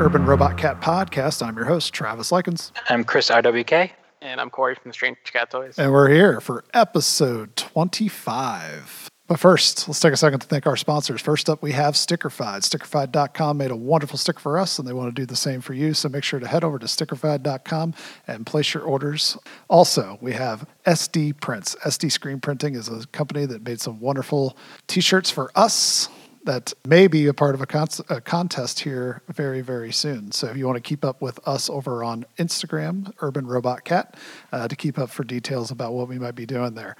Urban Robot Cat podcast. I'm your host, Travis Likens. I'm Chris RWK. And I'm Corey from the Strange Cat Toys. And we're here for episode 25. But first, let's take a second to thank our sponsors. First up, we have Stickerfied. Stickerfied.com made a wonderful sticker for us, and they want to do the same for you. So make sure to head over to stickerfied.com and place your orders. Also, we have SD Prints. SD Screen Printing is a company that made some wonderful t shirts for us that may be a part of a, con- a, contest here very, very soon. So if you want to keep up with us over on Instagram, Urban Robot Cat, uh, to keep up for details about what we might be doing there.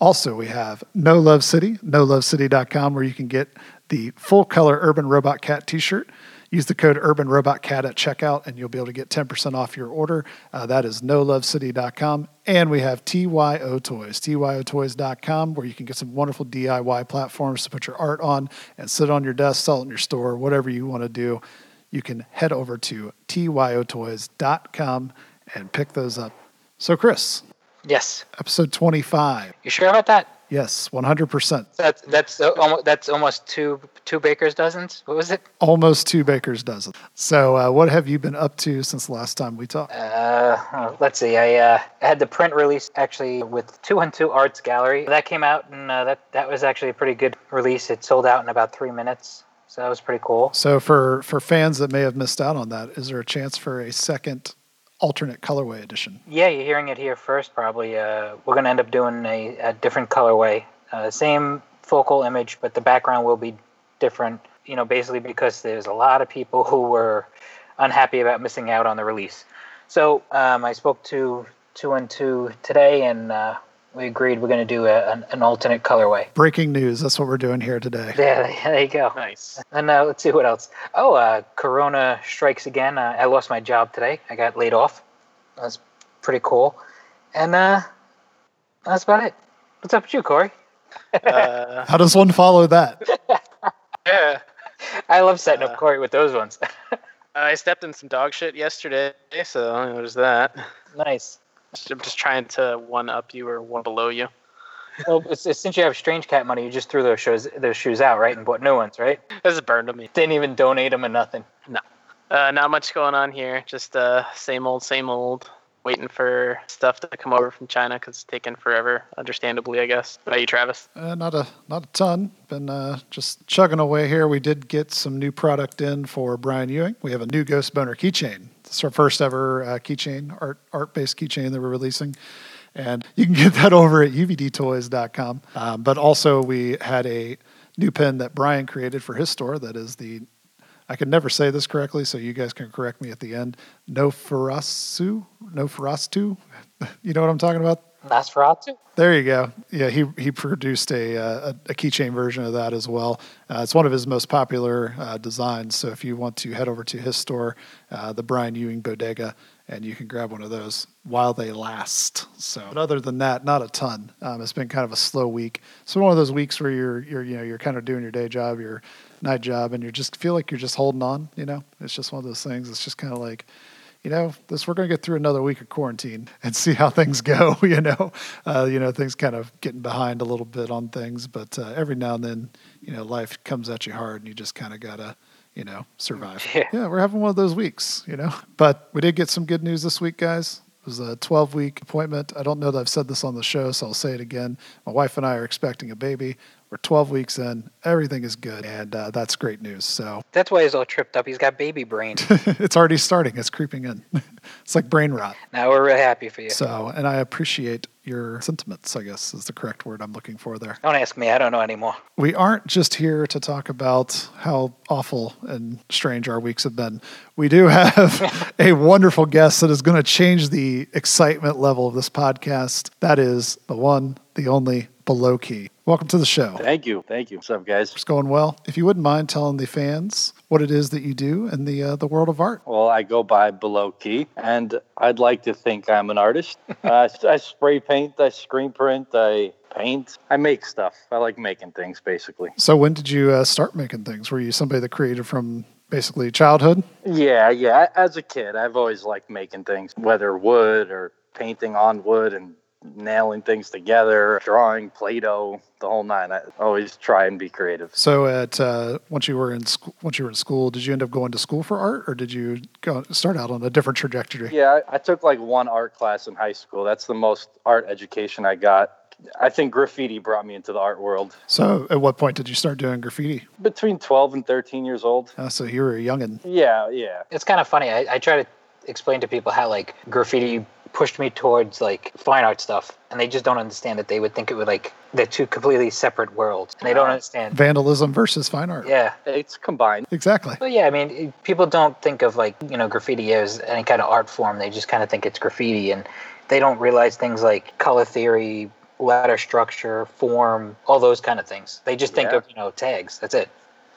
Also, we have No Love City, nolovecity.com, where you can get the full color Urban Robot Cat t shirt. Use the code Urban Robot Cat at checkout, and you'll be able to get 10% off your order. Uh, that is nolovecity.com. And we have TYO Toys, TYOToys.com, where you can get some wonderful DIY platforms to put your art on and sit on your desk, sell it in your store, whatever you want to do. You can head over to TYOToys.com and pick those up. So, Chris, Yes. Episode 25. You sure about that? Yes, 100%. That's that's uh, almost that's almost two two baker's dozens. What was it? Almost two baker's dozen. So, uh, what have you been up to since the last time we talked? Uh, oh, let's see. I uh, had the print release actually with Two and Two Arts Gallery. That came out, and uh, that that was actually a pretty good release. It sold out in about three minutes. So that was pretty cool. So for for fans that may have missed out on that, is there a chance for a second alternate colorway edition. Yeah, you're hearing it here first. Probably, uh, we're going to end up doing a, a different colorway. Uh, same focal image, but the background will be different. You know, basically because there's a lot of people who were unhappy about missing out on the release. So um, I spoke to two and two today, and uh, we agreed we're going to do a, an, an, alternate colorway. Breaking news. That's what we're doing here today. Yeah, there you go. Nice. And uh, let's see what else. Oh, uh, Corona strikes again. Uh, I lost my job today. I got laid off. That's pretty cool. And uh, that's about it. What's up with you, Corey? Uh, How does one follow that? yeah. I love setting up uh, Corey with those ones. I stepped in some dog shit yesterday, so there's that. Nice. I'm just trying to one up you or one below you. well, it's, it's, since you have strange cat money, you just threw those shoes those shoes out, right, and bought new ones, right? This is burned to me. Didn't even donate them or nothing. No, uh, not much going on here. Just uh, same old, same old. Waiting for stuff to come over from China because it's taken forever, understandably, I guess. What about you, Travis? Uh, not a not a ton. Been uh, just chugging away here. We did get some new product in for Brian Ewing. We have a new Ghost Boner keychain it's our first ever uh, keychain, art art based keychain that we're releasing. And you can get that over at uvdtoys.com. Um, but also, we had a new pen that Brian created for his store that is the I can never say this correctly, so you guys can correct me at the end. No Ferasu? No Ferastu? You know what I'm talking about? Nosferatu. There you go. Yeah, he he produced a uh, a, a keychain version of that as well. Uh, it's one of his most popular uh, designs. So if you want to head over to his store, uh, the Brian Ewing Bodega, and you can grab one of those while they last. So, but other than that, not a ton. Um, it's been kind of a slow week. So one of those weeks where you're you're you know you're kind of doing your day job, your night job, and you just feel like you're just holding on. You know, it's just one of those things. It's just kind of like you know, this we're going to get through another week of quarantine and see how things go. You know, uh, you know, things kind of getting behind a little bit on things, but uh, every now and then, you know, life comes at you hard, and you just kind of gotta, you know, survive. Yeah. yeah, we're having one of those weeks. You know, but we did get some good news this week, guys. It was a 12 week appointment. I don't know that I've said this on the show, so I'll say it again. My wife and I are expecting a baby. We're 12 weeks in. Everything is good, and uh, that's great news. So that's why he's all tripped up. He's got baby brain. it's already starting. It's creeping in. it's like brain rot. Now we're really happy for you. So, and I appreciate your sentiments. I guess is the correct word I'm looking for there. Don't ask me. I don't know anymore. We aren't just here to talk about how awful and strange our weeks have been. We do have a wonderful guest that is going to change the excitement level of this podcast. That is the one, the only Below Key. Welcome to the show. Thank you. Thank you. What's up, guys? It's going well. If you wouldn't mind telling the fans what it is that you do in the uh, the world of art. Well, I go by Below Key, and I'd like to think I'm an artist. uh, I spray paint, I screen print, I paint. I make stuff. I like making things, basically. So, when did you uh, start making things? Were you somebody that created from basically childhood? Yeah, yeah. As a kid, I've always liked making things, whether wood or painting on wood and nailing things together, drawing, Play-Doh, the whole nine. I always try and be creative. So at uh, once you were in school, once you were in school, did you end up going to school for art, or did you go start out on a different trajectory? Yeah, I, I took like one art class in high school. That's the most art education I got. I think graffiti brought me into the art world. So at what point did you start doing graffiti? Between 12 and 13 years old. Uh, so you were a youngin. Yeah, yeah. It's kind of funny. I, I try to explain to people how like graffiti pushed me towards like fine art stuff, and they just don't understand that they would think it would like they're two completely separate worlds, and they don't understand. Vandalism versus fine art. Yeah, It's combined. Exactly. But yeah, I mean, people don't think of like you know graffiti as any kind of art form. They just kind of think it's graffiti, and they don't realize things like color theory, letter structure, form, all those kind of things. They just think Yeah. of you know tags. That's it.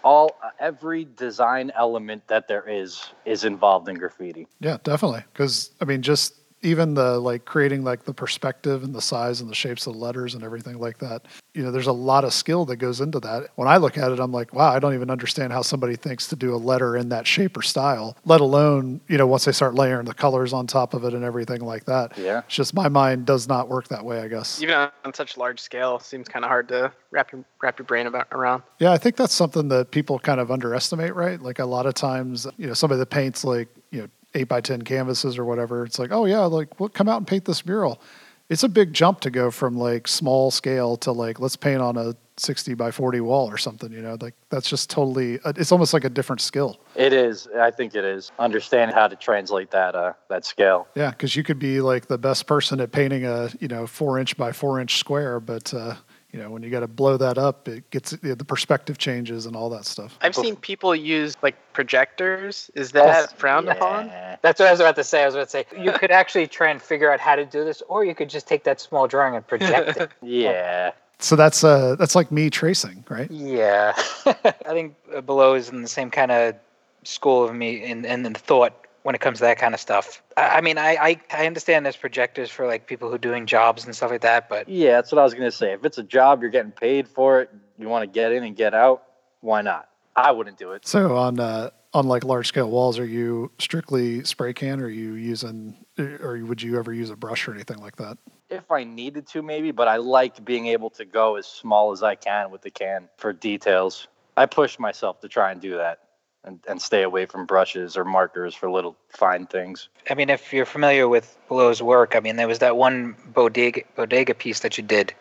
All every design element that there is is involved in graffiti. Yeah, definitely. Because I mean, just even the like creating like the perspective and the size and the shapes of the letters and everything like that. You know, there's a lot of skill that goes into that. When I look at it, I'm like, wow, I don't even understand how somebody thinks to do a letter in that shape or style. Let alone, you know, once they start layering the colors on top of it and everything like that. Yeah. It's just my mind does not work that way, I guess. Even on, on such large scale, seems kind of hard to wrap your wrap your brain about around. Yeah, I think that's something that people kind of underestimate, right? Like a lot of times, you know, somebody that paints like, you know, eight by 10 canvases or whatever, it's like, oh, yeah, like, well, come out and paint this mural. It's a big jump to go from like small scale to like, let's paint on a 60 by 40 wall or something, you know, like that's just totally, uh, it's almost like a different skill. It is. I think it is. Understand how to translate that uh that scale. Yeah, because you could be like the best person at painting a, you know, four inch by four inch square, but, uh, you know, when you got to blow that up, it gets the perspective changes and all that stuff. I've seen people use like projectors. Is that frowned upon? That's what I was about to say. I was about to say you could actually try and figure out how to do this, or you could just take that small drawing and project it. Yeah. So that's uh that's like me tracing, right? Yeah, I think uh, Below is in the same kind of school of me in, in, in thought when it comes to that kind of stuff. I, I mean, I, I I understand there's projectors for like people who are doing jobs and stuff like that, but Yeah, that's what I was gonna say. If it's a job, you're getting paid for it. You want to get in and get out. Why not? I wouldn't do it. So on uh on like large scale walls, are you strictly spray can or are you using or would you ever use a brush or anything like that? If I needed to, maybe, but I like being able to go as small as I can with the can for details. I push myself to try and do that and, and stay away from brushes or markers for little fine things. I mean, if you're familiar with Below's work, I mean, there was that one bodega bodega piece that you did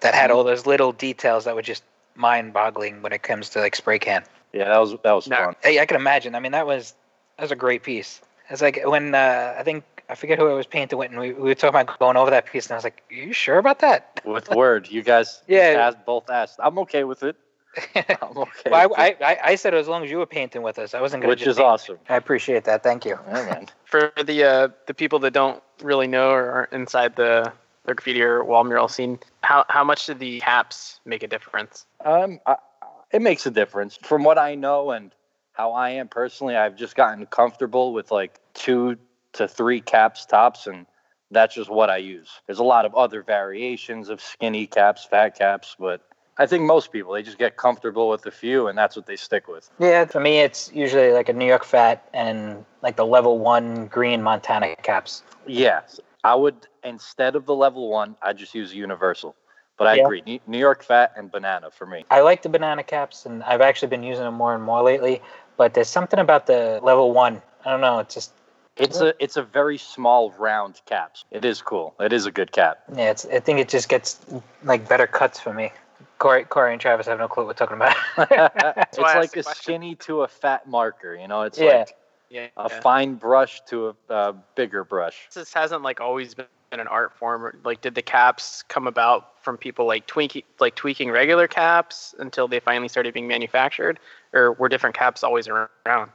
that had all those little details that were just mind-boggling when it comes to like spray can. Yeah, that was that was No. fun. Hey, I can imagine. I mean, that was that was a great piece. It's like when uh, I think I forget who I was painting with, and we, we were talking about going over that piece, and I was like, "Are you sure about that?" With word, you guys Yeah. asked, both asked. I'm okay with it. Well, I, I, I- said as long as you were painting with us, I wasn't going to. which is awesome. I appreciate that. Thank you. For the uh, the people that don't really know or aren't inside the the graffiti or wall mural scene, how how much do the caps make a difference? Um, I, it makes a difference. From what I know and how I am personally, I've just gotten comfortable with like two to three caps tops, and that's just what I use. There's a lot of other variations of skinny caps, fat caps, but I think most people they just get comfortable with a few, and that's what they stick with. Yeah, for me, it's usually like a New York Fat and like the level one green Montana caps. Yes, I would instead of the level one, I just use universal. But I Yeah. agree, New- New York Fat and banana for me. I like the banana caps, and I've actually been using them more and more lately. But there's something about the level one. I don't know. It's just It's a it's a very small round caps. It is cool. It is a good cap. yeah. It's I think it just gets like better cuts for me. Corey, Corey and Travis have no clue what we're talking about. it's like a question. skinny to a fat marker. You know, it's Yeah. like Yeah, a yeah. fine brush to a uh, bigger brush. this hasn't like always been an art form. Like, did the caps come about from people like tweaking, like tweaking regular caps until they finally started being manufactured, or were different caps always around?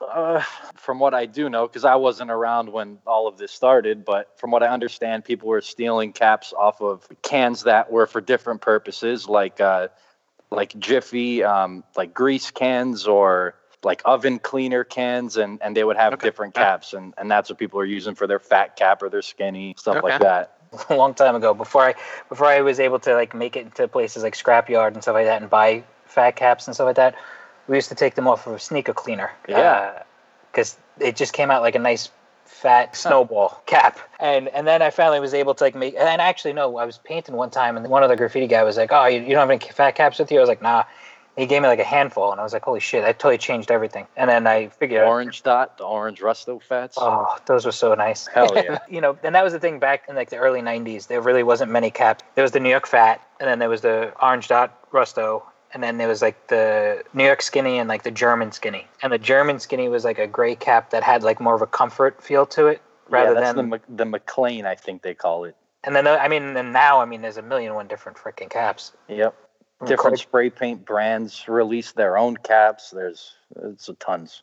Uh, from what I do know, because I wasn't around when all of this started, but from what I understand, people were stealing caps off of cans that were for different purposes, like uh, like Jiffy, um, like grease cans or like oven cleaner cans, and, and they would have Okay. different caps, and, and that's what people are using for their fat cap or their skinny stuff like that. a long time ago before I before I was able to like make it into places like scrapyard and stuff like that and buy fat caps and stuff like that. We used to take them off of a sneaker cleaner. Yeah. Uh, because it just came out like a nice fat snowball cap. And and then I finally was able to like make. And actually, no, I was painting one time, and one other graffiti guy was like, "Oh, you, you don't have any fat caps with you?" I was like, "Nah." He gave me like a handful, and I was like, "Holy shit!" That totally changed everything. And then I figured, out- Orange dot, the orange Rusto fats. Oh, those were so nice. Hell yeah. you know, and that was the thing back in like the early '90s. There really wasn't many caps. There was the New York Fat, and then there was the Orange Dot Rusto, and then there was like the New York Skinny and like the German Skinny. And the German Skinny was like a gray cap that had like more of a comfort feel to it, rather yeah, that's than. the Mc- the McLean, I think they call it. and then uh, I mean, and now I mean, there's a million and one different freaking caps. Yep. Different Craig- spray paint brands release their own caps. There's it's a tons.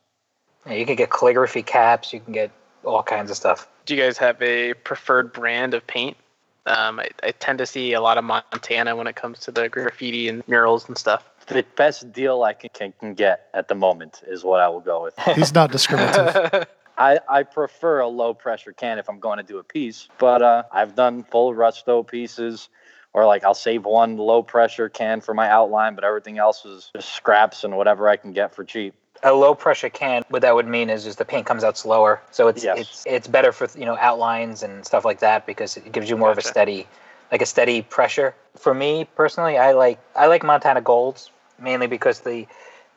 Yeah, you can get calligraphy caps. You can get all kinds of stuff. Do you guys have a preferred brand of paint? Um, I, I tend to see a lot of Montana when it comes to the graffiti and murals and stuff. The best deal I can, can, can get at the moment is what I will go with. He's not discriminative. I, I prefer a low pressure can if I'm going to do a piece, but uh, I've done full Rusto pieces, or like I'll save one low pressure can for my outline, but everything else is just scraps and whatever I can get for cheap. A low pressure can what that would mean is just the paint comes out slower. So it's Yes. it's it's better for you know outlines and stuff like that because it gives you more of a steady like a steady pressure. For me personally i like i like montana golds mainly because the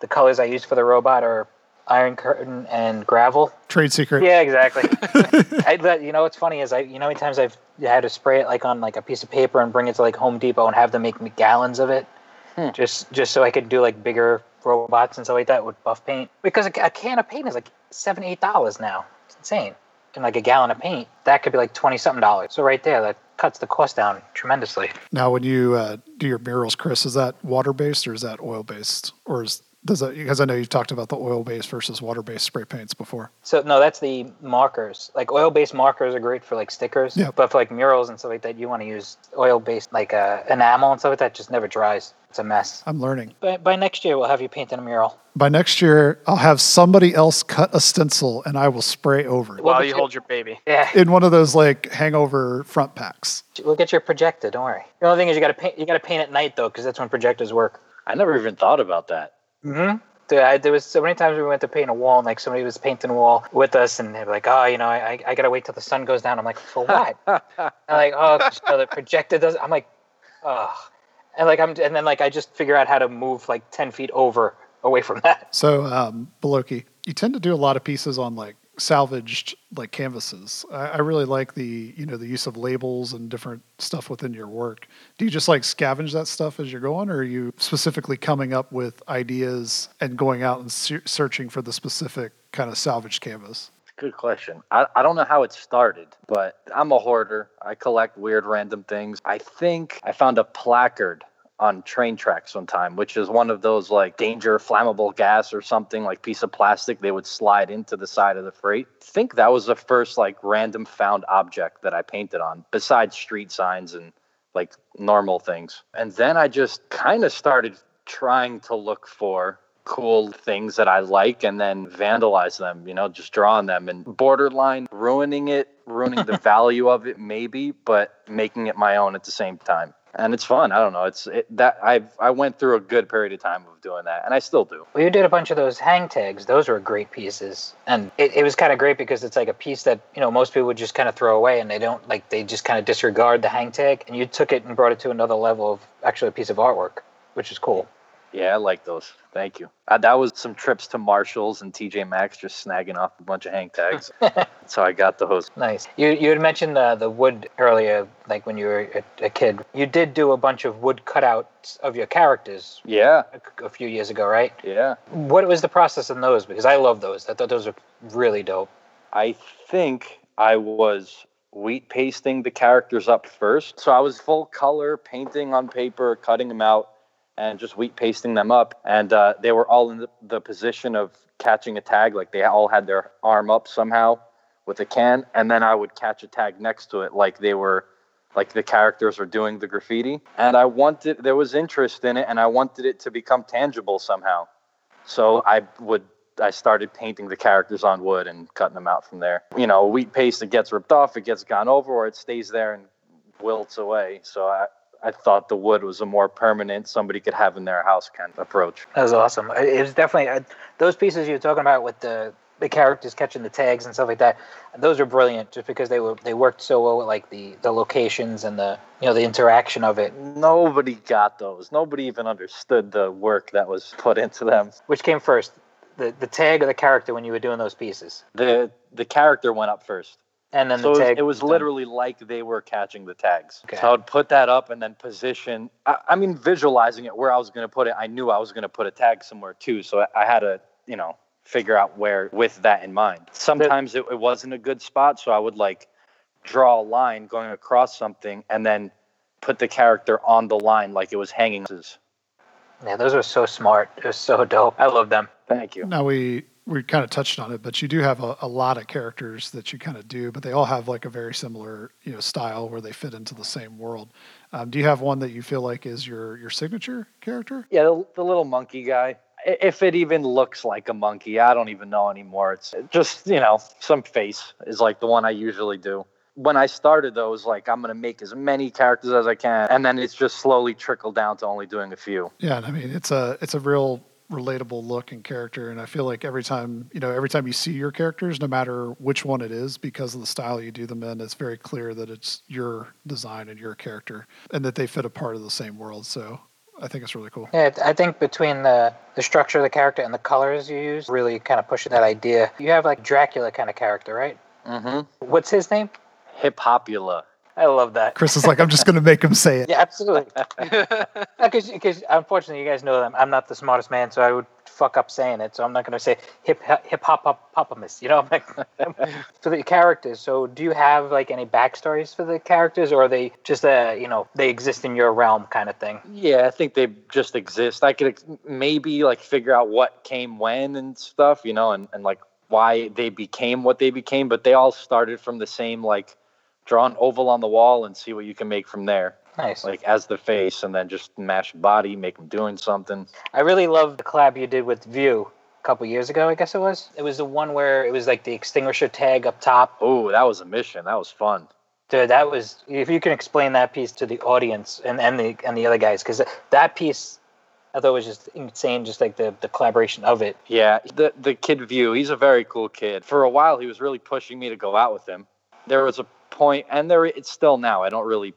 the colors i use for the robot are iron curtain and gravel. Trade secret. yeah exactly. I, but, you know what's funny is i you know how many times i've had to spray it like on like a piece of paper and bring it to like home depot and have them make me gallons of it Hmm. just just so I could do like bigger robots and stuff like that with buff paint. Because a, a can of paint is like seven, eight dollars now. It's insane. And like a gallon of paint, that could be like twenty something dollars. So right there, that cuts the cost down tremendously. Now, when you uh, do your murals, Chris, is that water based or is that oil based, or is does that because I know you've talked about the oil based versus water based spray paints before. So no, that's the markers. Like oil-based markers are great for like stickers, Yeah. but for like murals and stuff like that, you want to use oil-based like uh, enamel and stuff like that. Just never dries. It's a mess. I'm learning. By, by next year, we'll have you painting a mural. By next year, I'll have somebody else cut a stencil and I will spray over it Well, While but you you- hold your baby. Yeah, in one of those like hangover front packs. we'll get your projector. Don't worry. The only thing is you got to paint. You got to paint at night though, because that's when projectors work. I never even thought about that. Mm-hmm. Dude, I, there was so many times we went to paint a wall, and like somebody was painting a wall with us, and they're like, "Oh, you know, I, I gotta wait till the sun goes down." I'm like, "For what?" I'm like, "Oh, you know, the projector does." I'm like, "Oh," and like I'm, and then like I just figure out how to move like ten feet over away from that. So, um, Below Key, you tend to do a lot of pieces on like salvaged like canvases. I, I really like the you know the use of labels and different stuff within your work. Do you just like scavenge that stuff as you're going, or are you specifically coming up with ideas and going out and se- searching for the specific kind of salvaged canvas? Good question. I, I don't know how it started, but I'm a hoarder. I collect weird random things. I think I found a placard on train tracks one time, which is one of those like danger flammable gas or something like piece of plastic they would slide into the side of the freight. I think that was the first like random found object that I painted on, besides street signs and like normal things. And then I just kind of started trying to look for cool things that I like and then vandalize them, you know, just draw on them and borderline ruining it, ruining the value of it maybe, but making it my own at the same time. And it's fun. I don't know. It's it, that I've I went through a good period of time of doing that and I still do. Well, you did a bunch of those hang tags. Those were great pieces, and it, it was kind of great because it's like a piece that you know most people would just kind of throw away, and they don't like they just kind of disregard the hang tag, and you took it and brought it to another level of actually a piece of artwork, which is cool. Yeah, I like those. Thank you. Uh, that was some trips to Marshalls and TJ Maxx just snagging off a bunch of hang tags. so I got those. Nice. You you had mentioned uh, the wood earlier, like when you were a, a kid. You did do a bunch of wood cutouts of your characters Yeah, a, a few years ago, right? yeah. What was the process in those? Because I love those. I thought those were really dope. I think I was wheat pasting the characters up first. So I was full color painting on paper, cutting them out, and just wheat pasting them up. And uh, they were all in the, the position of catching a tag, like they all had their arm up somehow with a can. And then I would catch a tag next to it, like they were. Like the characters are doing the graffiti, and I wanted there was interest in it, and I wanted it to become tangible somehow. So I would I started painting the characters on wood and cutting them out from there. You know, wheat paste it gets ripped off, it gets gone over, or it stays there and wilts away. So I I thought the wood was a more permanent somebody could have in their house kind of approach. That was awesome. It was definitely uh, those pieces you were talking about with the the characters catching the tags and stuff like that. Those are brilliant, just because they were they worked so well with like the the locations and the you know the interaction of it. Nobody got those. Nobody even understood the work that was put into them. Which came first, the the tag or the character when you were doing those pieces, The the character went up first. And then so the it was, tag. it was done. literally like they were catching the tags. Okay. So I would put that up and then position. I, I mean, visualizing it where I was going to put it, I knew I was going to put a tag somewhere too. So I, I had to, you know, figure out where with that in mind. Sometimes it, it wasn't a good spot, so I would like draw a line going across something and then put the character on the line like it was hanging. Yeah, those were so smart. It was so dope. I love them. Thank you. Now we we kind of touched on it, but you do have a, a lot of characters that you kind of do, but they all have like a very similar you know style where they fit into the same world. Um, do you have one that you feel like is your your signature character? Yeah, the, the little monkey guy. If it even looks like a monkey, I don't even know anymore. It's just, you know, some face is like the one I usually do. When I started, though, it was like, I'm going to make as many characters as I can. And then it's just slowly trickled down to only doing a few. Yeah, and I mean it's a it's a real relatable look and character, and I feel like every time you know every time you see your characters, no matter which one it is, because of the style you do them in, it's very clear that it's your design and your character, and that they fit a part of the same world. So I think it's really cool. Yeah, I think between the the structure of the character and the colors you use, really kind of pushing that idea. You have like Dracula kind of character, right? Mm-hmm. What's his name? Hip Hopula. I love that. Chris is like, I'm just going to make him say it. Yeah, absolutely. Because unfortunately, you guys know that I'm not the smartest man, so I would fuck up saying it. So I'm not going to say hip hip hop hop popamus. You know, I'm for the characters. So do you have like any backstories for the characters, or are they just uh you know they exist in your realm kind of thing? Yeah, I think they just exist. I could ex- maybe like figure out what came when and stuff, you know, and, and like why they became what they became, but they all started from the same like draw an oval on the wall and see what you can make from there. Nice. like as the face and then just mash body make him doing something I really love the collab you did with View a couple years ago. I guess it was. It was the one where it was like the extinguisher tag up top. oh that was a mission that was fun Dude, that was. If you can explain that piece to the audience and, and the and the other guys, because that piece I thought was just insane. Just like the the collaboration of it. yeah the the kid view he's a very cool kid for a while he was really pushing me to go out with him there was a point and there it's still now i don't really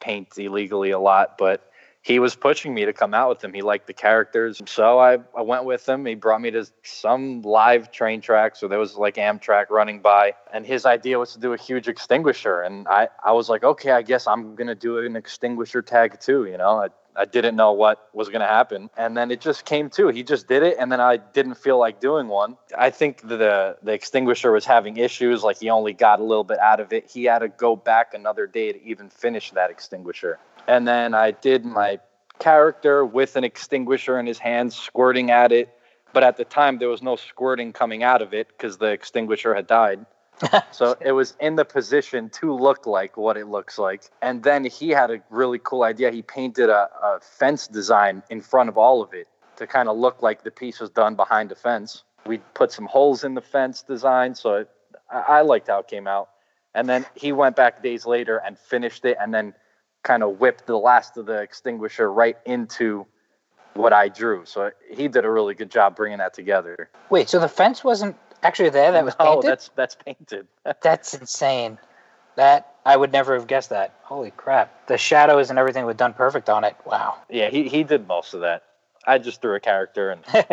paint illegally a lot but he was pushing me to come out with him. He liked the characters so i, I went with him. He brought me to some live train track so there was like amtrak running by and his idea was to do a huge extinguisher and i, I was like okay i guess i'm going to do an extinguisher tag too you know? I, I didn't know what was going to happen. And then it just came to. He just did it. And then I didn't feel like doing one. I think the, the extinguisher was having issues. Like he only got a little bit out of it. He had to go back another day to even finish that extinguisher. And then I did my character with an extinguisher in his hands, squirting at it. But at the time, there was no squirting coming out of it because the extinguisher had died. So it was in the position to look like what it looks like. And then he had a really cool idea. He painted a, a fence design in front of all of it to kind of look like the piece was done behind a fence. We put some holes in the fence design. So it, I, I liked how it came out. And then he went back days later and finished it and then kind of whipped the last of the extinguisher right into what I drew. So he did a really good job bringing that together. Wait, so the fence wasn't actually there? That was no, painted. that's that's painted. That's insane. That I would never have guessed that. Holy crap! The shadows and everything were done perfect on it. Wow. Yeah, he, he did most of that. I just threw a character and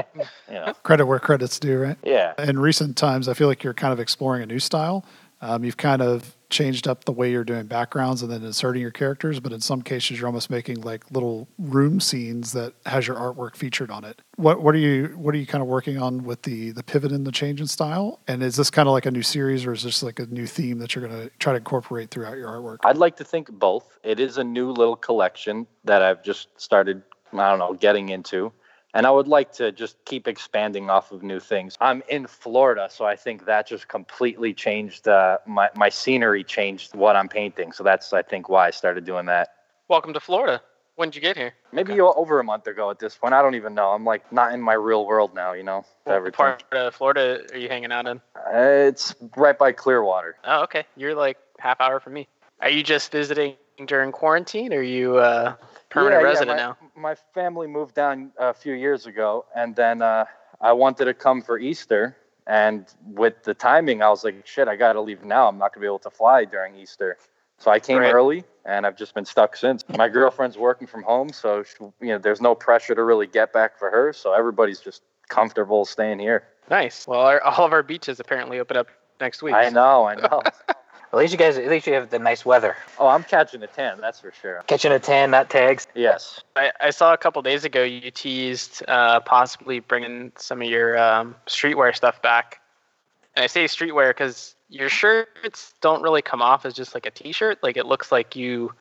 you know. Credit where credit's due, right? Yeah. In recent times, I feel like you're kind of exploring a new style. Um, you've kind of changed up the way you're doing backgrounds and then inserting your characters, but in some cases, you're almost making like little room scenes that has your artwork featured on it. What what are you what are you kind of working on with the the pivot and the change in style? And is this kind of like a new series, or is this like a new theme that you're going to try to incorporate throughout your artwork? I'd like to think both. It is a new little collection that I've just started, I don't know, getting into. And I would like to just keep expanding off of new things. I'm in Florida, so I think that just completely changed uh, my, my scenery, changed what I'm painting. So that's, I think, why I started doing that. Welcome to Florida. When did you get here? Maybe over a month ago at this point. I don't even know. I'm like not in my real world now, you know? What everything. part of Florida are you hanging out in? Uh, it's right by Clearwater. Oh, okay. You're like half hour from me. Are you just visiting during quarantine, or are you uh, permanent Yeah, yeah, resident my, now? My family moved down a few years ago, and then uh, I wanted to come for Easter, And with the timing, I was like, shit, I got to leave now. I'm not going to be able to fly during Easter. So I came Right. early and I've just been stuck since. My girlfriend's working from home, so she, you know, there's no pressure to really get back for her. So everybody's just comfortable staying here. Nice. Well, our, all of our beaches apparently open up next week. I know, I know. At least you guys, at least you have the nice weather. oh, I'm catching a tan, that's for sure. Catching a tan, not tags. Yes. I, I saw a couple days ago you teased uh, possibly bringing some of your um, streetwear stuff back. And I say streetwear because your shirts don't really come off as just like a t-shirt. Like it looks like you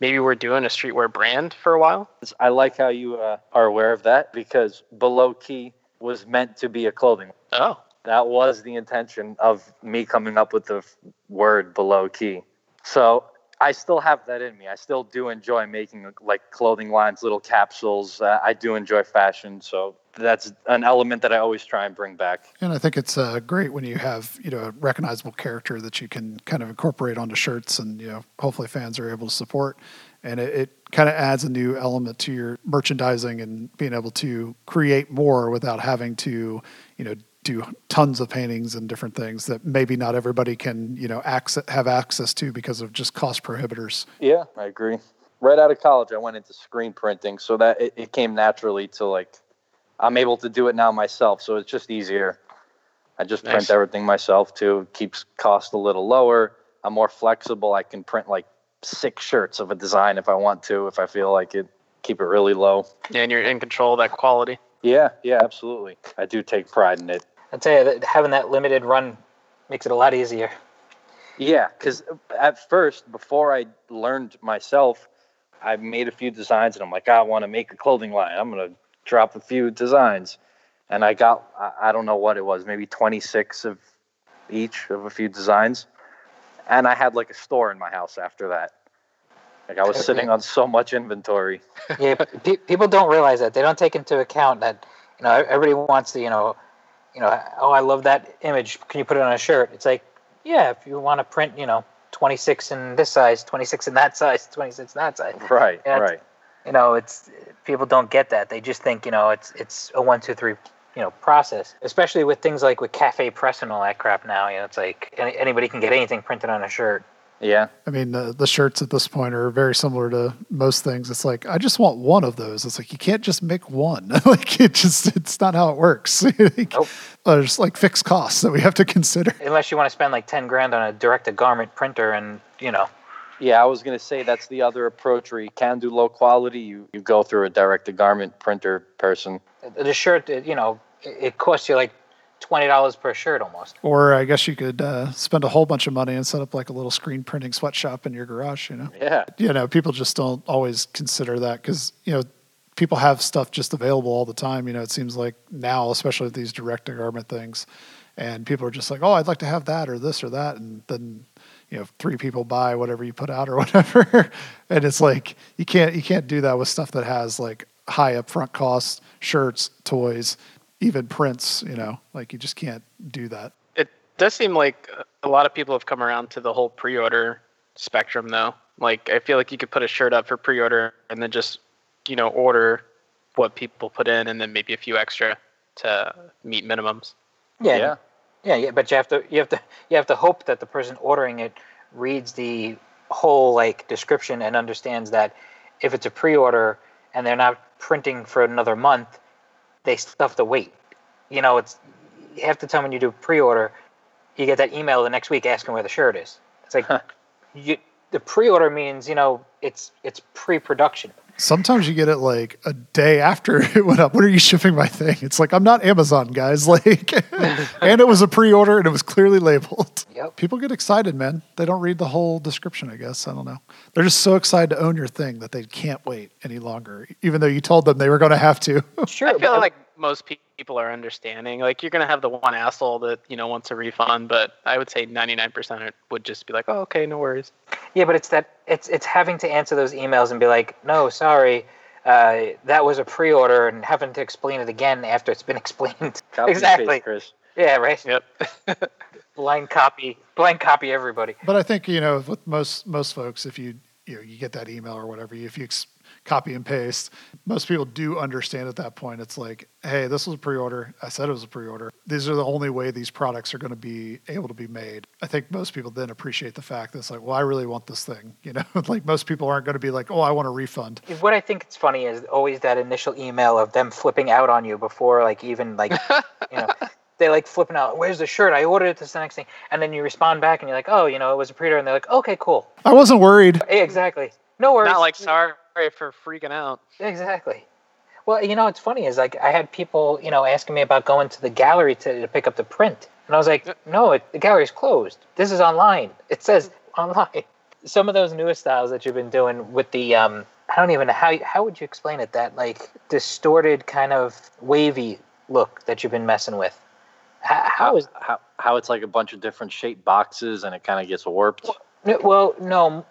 maybe were doing a streetwear brand for a while. I like how you uh, are aware of that because below key was meant to be a clothing. Oh, That was the intention of me coming up with the word below key. So I still have that in me. I still do enjoy making like clothing lines, little capsules. Uh, I do enjoy fashion. So that's an element that I always try and bring back. And I think it's uh, great when you have you know a recognizable character that you can kind of incorporate onto shirts, and you know hopefully fans are able to support. And it, it kind of adds a new element to your merchandising and being able to create more without having to you know do tons of paintings and different things that maybe not everybody can you know access, have access to because of just cost prohibitors. Yeah, I agree. Right out of college, I went into screen printing, so that it, it came naturally to like I'm able to do it now myself, so it's just easier. I just print everything myself too. It keeps cost a little lower. I'm more flexible. I can print like six shirts of a design if I want to, if I feel like it. Keep it really low. yeah, and you're in control of that quality. Yeah, yeah, absolutely. I do take pride in it. I tell you, that having that limited run makes it a lot easier. Yeah, because at first, before I learned myself, I made a few designs and I'm like, I want to make a clothing line. I'm going to drop a few designs. And I got, I- I don't know what it was, maybe 26 of each of a few designs. And I had like a store in my house after that. Like I was sitting on so much inventory. Yeah, pe- people don't realize that. They don't take into account that you know everybody wants to you know, you know, oh I love that image. Can you put it on a shirt? It's like, yeah, if you want to print, you know, 26 in this size, 26 in that size, 26 in that size. Right, Yeah, it's- right. You know, it's people don't get that. They just think you know it's it's a one two three you know process. Especially with things like with CafePress and all that crap now. You know, it's like any, anybody can get anything printed on a shirt. Yeah. I mean, the, the shirts at this point are very similar to most things. It's like I just want one of those. It's like you can't just make one. like it just it's not how it works. like, Nope. There's like fixed costs that we have to consider. Unless you want to spend like 10 grand on a direct to garment printer and you know Yeah, I was going to say that's the other approach where you can do low quality. You, you go through a direct to garment printer person. the shirt you know it it costs you like twenty dollars per shirt almost Or I guess you could uh, spend a whole bunch of money and set up like a little screen printing sweatshop in your garage. You know, Yeah. you know, people just don't always consider that because you know people have stuff just available all the time. You know, it seems like now, especially with these direct to garment things, and people are just like, oh, I'd like to have that or this or that, and then you know, three people buy whatever you put out or whatever, and it's like you can't you can't do that with stuff that has like high upfront costs, shirts, toys, even prints. You know, like you just can't do that. It does seem like a lot of people have come around to the whole pre-order spectrum, though. Like, I feel like you could put a shirt up for pre-order and then just, you know, order what people put in, and then maybe a few extra to meet minimums. yeah Yeah. yeah yeah but you have to you have to you have to hope that the person ordering it reads the whole like description and understands that if it's a pre-order and they're not printing for another month they still have to wait. You know it's half the time when you do pre-order you get that email the next week asking where the shirt is. It's like you the pre-order means you know it's it's pre-production Sometimes you get it like a day after it went up. When are you shipping my thing? It's like I'm not Amazon, guys. Like, and it was a pre-order and it was clearly labeled. Yep. People get excited, man. They don't read the whole description. I guess I don't know. They're just so excited to own your thing that they can't wait any longer, even though you told them they were going to have to. sure I feel like most people are understanding. Like, you're gonna have the one asshole that you know wants a refund, but I would say 99% would just be like, "Oh, okay, no worries." Yeah, but it's that it's it's having to answer those emails and be like, no, sorry, uh, that was a pre-order, and having to explain it again after it's been explained. Copy exactly. paste, Chris. Yeah, right. Yep. Blind copy, blind copy everybody. But I think you know, with most most folks, if you you know you get that email or whatever, if you ex- copy and paste. Most people do understand at that point. It's like, hey, this was a pre-order. I said it was a pre-order. These are the only way these products are going to be able to be made. I think most people then appreciate the fact that it's like, well, I really want this thing. You know, like most people aren't going to be like, oh, I want a refund. What I think is funny is always that initial email of them flipping out on you before like even like you know they like flipping out. Where's the shirt? I ordered it. This the next thing, and then you respond back and you're like, oh, you know, it was a pre-order, and they're like, okay, cool. I wasn't worried. Yeah, exactly. No worries. Not like sorry for freaking out. Exactly. Well, you know, what's funny is like I had people, you know, asking me about going to the gallery to, to pick up the print. And I was like, no, it, the gallery's closed. This is online. It says online. Some of those newest styles that you've been doing with the, um, I don't even know how, how would you explain it? That like distorted kind of wavy look that you've been messing with. How, how is, how how it's like a bunch of different shaped boxes and it kind of gets warped. No, Well, no,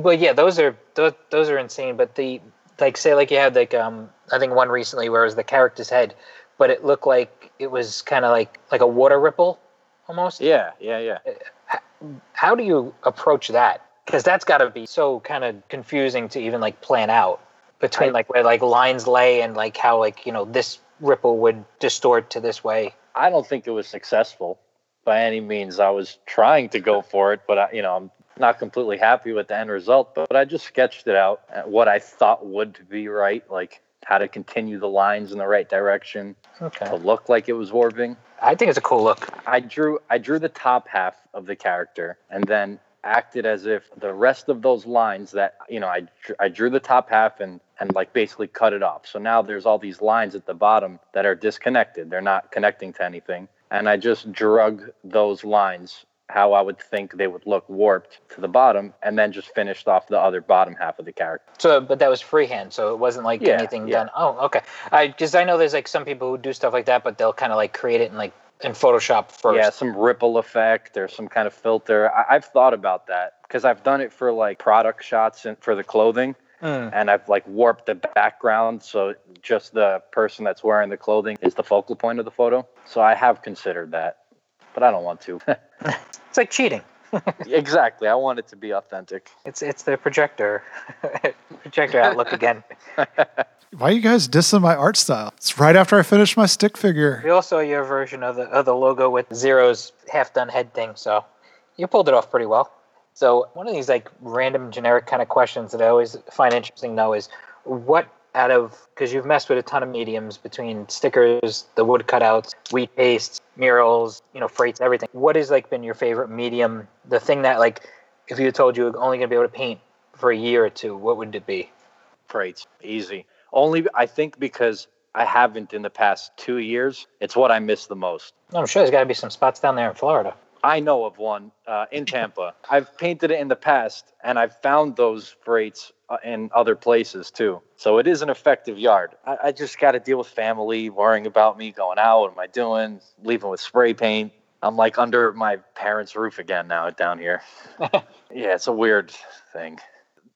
but yeah, those are those, those are insane. But the like, say, like you had like um, I think one recently where it was the character's head, but it looked like it was kind of like like a water ripple, almost. Yeah, yeah, yeah. How do you approach that? Because that's got to be so kind of confusing to even like plan out between I- like where like lines lay and like how like you know this ripple would distort to this way. I don't think it was successful by any means. I was trying to go for it, but I, you know, I'm not completely happy with the end result. But, but I just sketched it out uh, what I thought would be right, like how to continue the lines in the right direction Okay. to look like it was warping. I think it's a cool look. I drew I drew the top half of the character and then acted as if the rest of those lines that you know I I drew the top half and and like basically cut it off. So now there's all these lines at the bottom that are disconnected. They're not connecting to anything. And I just drug those lines how I would think they would look warped to the bottom and then just finished off the other bottom half of the character. So, but that was freehand, so it wasn't like Yeah, anything yeah. done. Oh, okay. I because I know there's like some people who do stuff like that, but they'll kind of like create it in like in Photoshop first. Yeah, some ripple effect or some kind of filter. I, I've thought about that because I've done it for like product shots and for the clothing, Mm. and I've like warped the background so just the person that's wearing the clothing is the focal point of the photo. So I have considered that, but I don't want to. It's like cheating. exactly, I want it to be authentic. It's it's the projector projector outlook again. Why are you guys dissing my art style? It's right after I finished my stick figure. We also saw your version of the of the logo with Zero's half done head thing, so you pulled it off pretty well. So one of these like random generic kind of questions that I always find interesting though is what out of because you've messed with a ton of mediums between stickers, the wood cutouts, wheat pastes, murals, you know, freights, everything. What has like been your favorite medium? The thing that like if you told you were only gonna be able to paint for a year or two, what would it be? Freights, easy. Only I think because I haven't in the past two years. It's what I miss the most. I'm sure there's got to be some spots down there in Florida. I know of one uh, in Tampa. I've painted it in the past, and I've found those freights uh, in other places too. So it is an effective yard. I, I just got to deal with family worrying about me going out. What am I doing? Leaving with spray paint. I'm like under my parents' roof again now down here. yeah, it's a weird thing.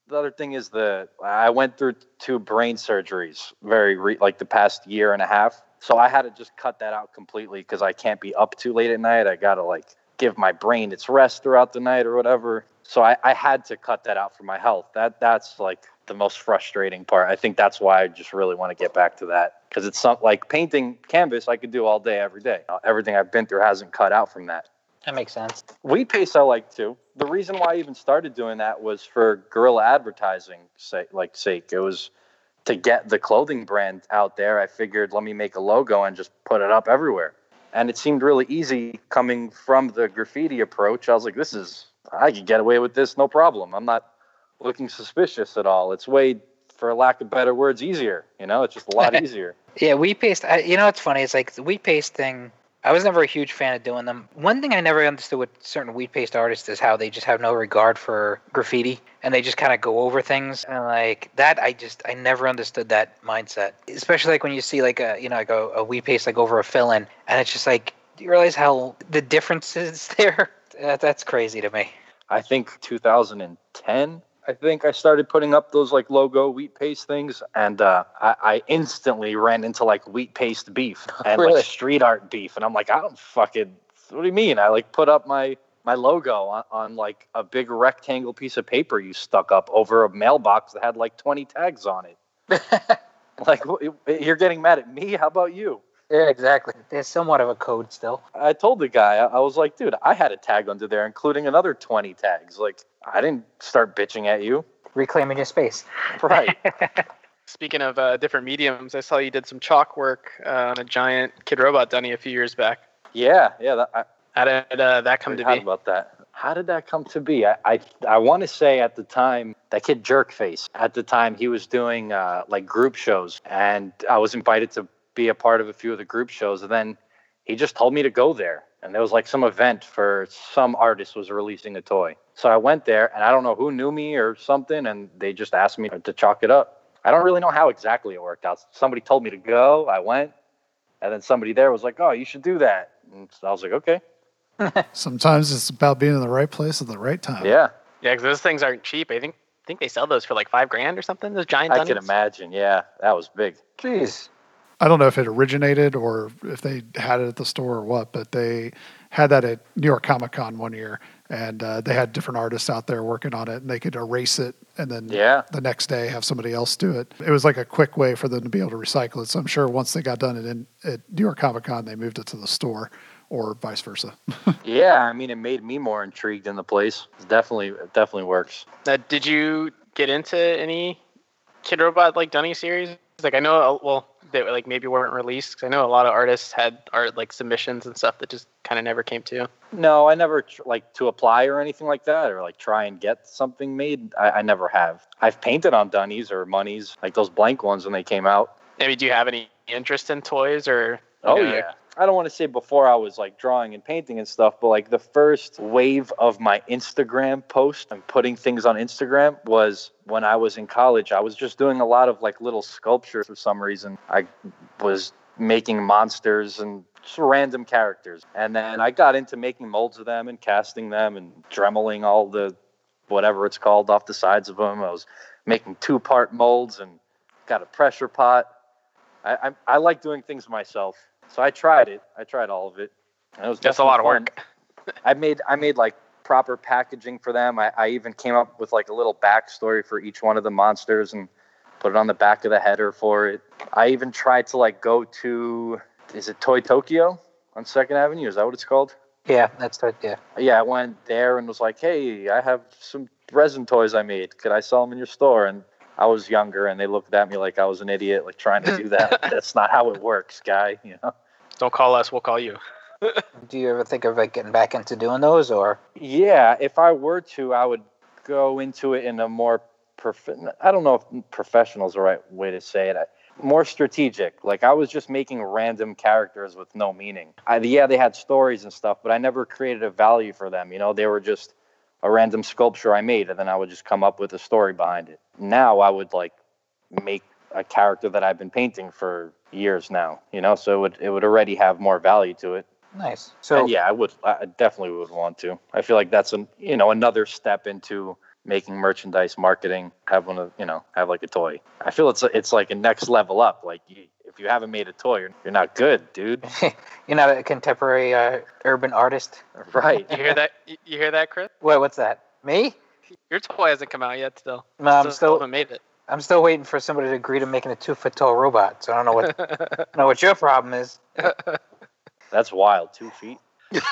The other thing is the I went through two brain surgeries very re, like the past year and a half. So I had to just cut that out completely because I can't be up too late at night. I gotta like give my brain its rest throughout the night or whatever. So I, I had to cut that out for my health. That that's like the most frustrating part. I think that's why I just really want to get back to that because it's something like painting canvas I could do all day every day. Uh, Everything I've been through hasn't cut out from that. That makes sense. Wheat paste I like too. The reason why I even started doing that was for guerrilla advertising sake, like sake. It was to get the clothing brand out there. I figured let me make a logo and just put it up everywhere. And it seemed really easy coming from the graffiti approach. I was like, this is I could get away with this no problem. I'm not looking suspicious at all. It's way for lack of better words easier, you know? It's just a lot easier. Yeah, we paste. You know it's funny? It's like the wheat paste thing. I was never a huge fan of doing them. One thing I never understood with certain wheat paste artists is how they just have no regard for graffiti and they just kind of go over things and like that. I just I never understood that mindset, especially like when you see like a you know like a, a wheat paste like over a fill in and it's just like do you realize how the difference is there? That, that's crazy to me. I think 2010. I think I started putting up those like logo wheat paste things, and uh, I, I instantly ran into like wheat paste beef and Really? like street art beef, and I'm like, I don't fucking. What do you mean? I like put up my my logo on, on like a big rectangle piece of paper you stuck up over a mailbox that had like 20 tags on it. like you're getting mad at me? How about you? Yeah, exactly. There's somewhat of a code still. I told the guy, I, I was like, dude, I had a tag under there, including another 20 tags. Like, I didn't start bitching at you. Reclaiming your space. Right. Speaking of uh, different mediums, I saw you did some chalk work uh, on a giant Kidrobot Dunny a few years back. yeah, yeah. That, I, How did uh, that come to be? about that. How did that come to be? I I, I want to say at the time that kid Jerkface. At the time, he was doing uh, like group shows, and I was invited to be a part of a few of the group shows. And then he just told me to go there, and there was like some event for some artist was releasing a toy. So I went there, and I don't know who knew me or something, and they just asked me to chalk it up. I don't really know how exactly it worked out. Somebody told me to go. I went, and then somebody there was like, "Oh, you should do that." And so I was like, "Okay, Sometimes it's about being in the right place at the right time. yeah." Yeah, because those things aren't cheap. I think I think they sell those for like five grand or something. Those giant I Dunnies. can imagine. Yeah, that was big. Jeez. I don't know if it originated or if they had it at the store or what, but they had that at New York Comic Con one year, and uh, they had different artists out there working on it, and they could erase it and then Yeah. the next day have somebody else do it. It was like a quick way for them to be able to recycle it. So I'm sure once they got done it in at New York Comic Con, they moved it to the store, or vice versa. Yeah, I mean, it made me more intrigued in the place. It definitely, it definitely works. Uh, did you get into any Kidrobot like Dunny series? Like I know, uh, well, they like maybe weren't released. 'cause I know a lot of artists had art like submissions and stuff that just kind of never came to. No, I never tr- like to apply or anything like that, or like try and get something made. I, I never have. I've painted on Dunnies or Monies, like those blank ones when they came out. Maybe do you have any interest in toys or? Oh know, yeah. I don't want to say before I was like drawing and painting and stuff, but like the first wave of my Instagram post and putting things on Instagram was when I was in college. I was just doing a lot of like little sculptures for some reason. I was making monsters and just random characters. And then I got into making molds of them and casting them and dremeling all the whatever it's called off the sides of them. I was making two part molds and got a pressure pot. I, I, I like doing things myself. So I tried it. I tried all of it. And it was That's a lot of definitely work. I made I made like proper packaging for them. I, I even came up with like a little backstory for each one of the monsters and put it on the back of the header for it. I even tried to like go to is it Toy Tokyo on Second Avenue? Is that what it's called? Yeah, that's what. Yeah. Yeah, I went there and was like, "Hey, I have some resin toys I made. Could I sell them in your store?" And I was younger, and they looked at me like I was an idiot, like trying to do that. That's not how it works, guy. You know. Don't call us. We'll call you. Do you ever think of like getting back into doing those, or Yeah, if I were to, I would go into it in a more prof- I don't know if professional is the right way to say it. I- More strategic. Like I was just making random characters with no meaning. I, yeah, they had stories and stuff, but I never created a value for them. You know, they were just a random sculpture I made, and then I would just come up with a story behind it. Now I would like make a character that I've been painting for years now. You know, so it would it would already have more value to it. nice? So And yeah, I would. I definitely would want to. I feel like that's an you know another step into making merchandise marketing. Have one of you know have like a toy. I feel it's it's like a next level up. Like you, if you haven't made a toy, you're, you're not good, dude. you're not a contemporary uh, urban artist. right? You hear that? You you hear that, Chris? Wait, what's that? Me? Your toy hasn't come out yet. Still, No, I'm still haven't made it. I'm still waiting for somebody to agree to making a two foot tall robot. So I don't know what I don't know what your problem is. That's wild. Two feet.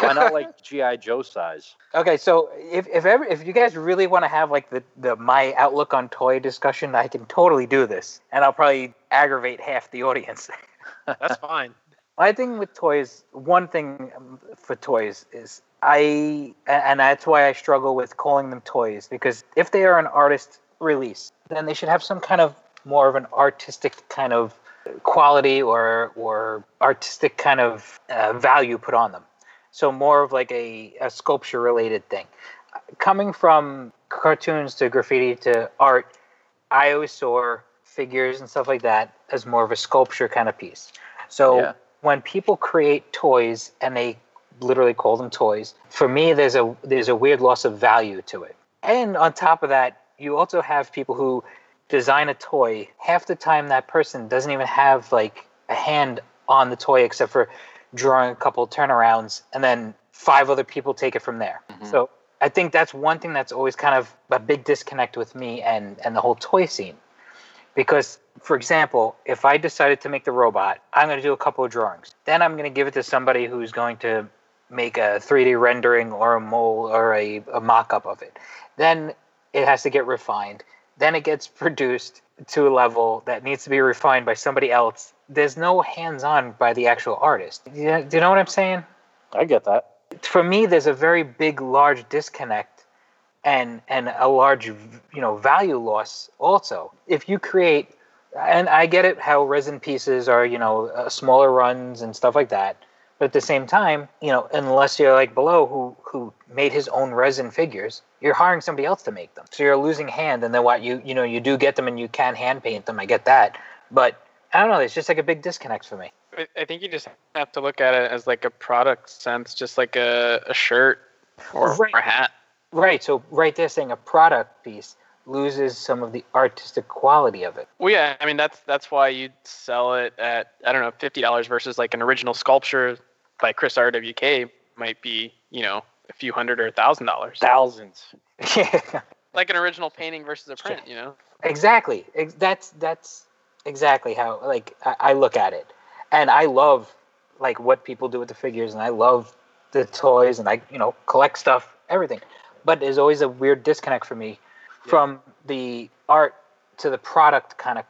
Why not like GI Joe size? Okay, so if if ever if you guys really want to have like the, the my outlook on toy discussion, I can totally do this, and I'll probably aggravate half the audience. That's fine. My thing with toys, one thing um, for toys is I, and that's why I struggle with calling them toys because if they are an artist release, then they should have some kind of more of an artistic kind of quality or or artistic kind of uh, value put on them. So more of like a, a sculpture related thing. Coming from cartoons to graffiti to art, I always saw figures and stuff like that as more of a sculpture kind of piece. So Yeah. when people create toys and they literally call them toys, for me there's a there's a weird loss of value to it. And on top of that, you also have people who design a toy. Half the time that person doesn't even have like a hand on the toy except for drawing a couple turnarounds and then five other people take it from there. Mhm. So I think that's one thing that's always kind of a big disconnect with me and and the whole toy scene. Because, for example, if I decided to make the robot, I'm going to do a couple of drawings. Then I'm going to give it to somebody who's going to make a 3D rendering or a mold or a, a mock up of it. Then it has to get refined. Then it gets produced to a level that needs to be refined by somebody else. There's no hands on by the actual artist. Do you, do you know what I'm saying? I get that. For me, there's a very big, large disconnect and and a large you know value loss also if you create and i get it how resin pieces are you know uh, smaller runs and stuff like that but at the same time you know unless you're like Below who who made his own resin figures you're hiring somebody else to make them so you're losing hand and then what you you know you do get them and you can hand paint them i get that but i don't know it's just like a big disconnect for me I- I think you just have to look at it as like a product sense, just like a, a shirt or, Right. or a hat. right so right there saying a product piece loses some of the artistic quality of it Well, yeah, I mean that's that's why you'd sell it at I don't know fifty dollars versus like an original sculpture by Chris RWK might be you know a few hundred or a thousand dollars. Thousands. yeah Like an original painting versus a print, you know. exactly that's that's exactly how like I, I look at it. And i love like what people do with the figures and i love the toys and i you know collect stuff everything. But there's always a weird disconnect for me from the art to the product kind of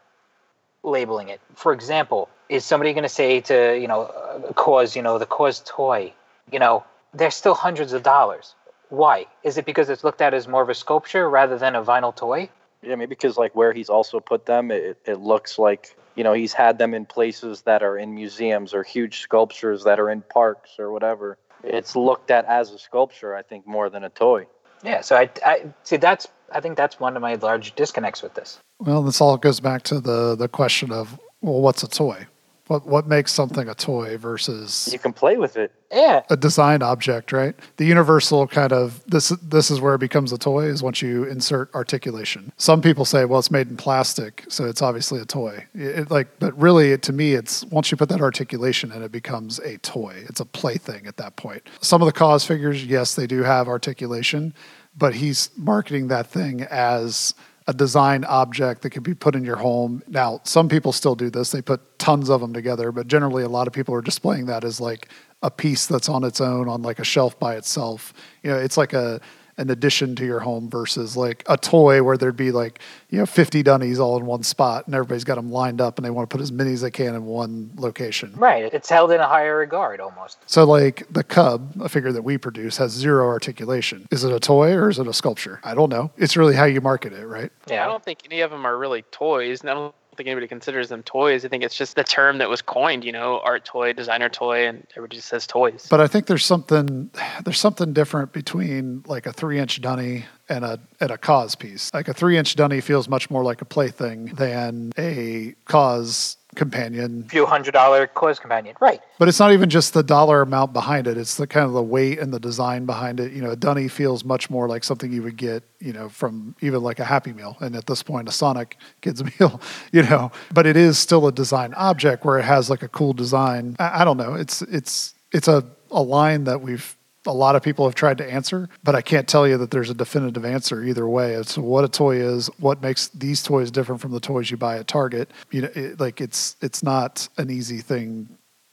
labeling it. For example is somebody going to say to you know uh, cause you know the KAWS toy you know they're still hundreds of dollars. Why? Is it because it's looked at as more of a sculpture rather than a vinyl toy Yeah, maybe because like where he's also put them, it, it looks like you know he's had them in places that are in museums or huge sculptures that are in parks or whatever. It's looked at as a sculpture, I think, more than a toy. Yeah, so I, I see that's I think that's one of my large disconnects with this. Well, this all goes back to the the question of well, what's a toy? What what makes something a toy versus You can play with it. Yeah, a design object, right? The universal kind of this this is where it becomes a toy is once you insert articulation. Some people say, well, it's made in plastic, so it's obviously a toy. It, it, like, but really, to me, it's once you put that articulation in, it becomes a toy. It's a plaything at that point. Some of the KAWS figures, yes, they do have articulation, but he's marketing that thing as a design object that could be put in your home. Now, some people still do this. They put tons of them together, but generally a lot of people are displaying that as like a piece that's on its own on like a shelf by itself. You know, it's like a an addition to your home versus like a toy where there'd be like, you know, 50 dunnies all in one spot and everybody's got them lined up and they want to put as many as they can in one location. right. It's held in a higher regard almost. So like the cub, a figure that we produce has zero articulation. Is it a toy or is it a sculpture? I don't know. It's really how you market it, right? Yeah, I don't think any of them are really toys. and I don't think anybody considers them toys. I think it's just the term that was coined, you know, art toy, designer toy, and everybody just says toys. But I think there's something there's something different between like a three inch dunny and a and a KAWS piece. Like a three inch dunny feels much more like a plaything than a KAWS companion. few hundred dollar KAWS companion. Right. But it's not even just the dollar amount behind it. It's the kind of the weight and the design behind it. You know, a dunny feels much more like something you would get, you know, from even like a Happy Meal, and at this point, a Sonic Kids Meal. You know, but it is still a design object where it has like a cool design. I, I don't know. It's it's it's a a line that we've a lot of people have tried to answer, but I can't tell you that there's a definitive answer either way It's what a toy is, what makes these toys different from the toys you buy at Target. You know, it, like it's it's not an easy thing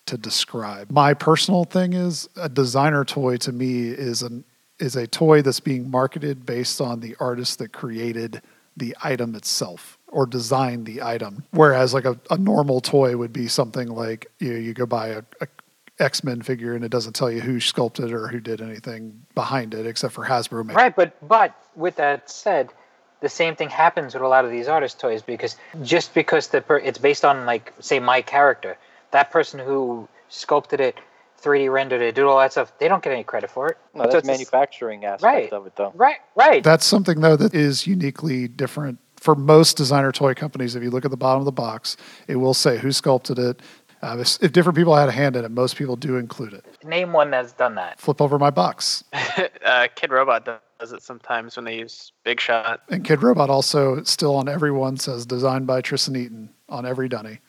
to describe. My personal thing is a designer toy to me is an is a toy that's being marketed based on the artist that created the item itself or designed the item. Whereas like a, a normal toy would be something like you know, you go buy a, a X Men figure and it doesn't tell you who sculpted or who did anything behind it except for Hasbro. Make Right, but but with that said, the same thing happens with a lot of these artist toys because just because the per- it's based on like say my character, that person who sculpted it, 3D rendered it, did all that stuff, they don't get any credit for it. No, So that's it's a s- manufacturing aspect Right. of it, though. Right, right. That's something though that is uniquely different for most designer toy companies. If you look at the bottom of the box, it will say who sculpted it. Uh, if, if different people had a hand in it, most people do include it. Name one that's done that. Flip over my box. uh, Kidrobot does it sometimes when they use Big Shot. And Kidrobot also still on every one says designed by Tristan Eaton on every dunny.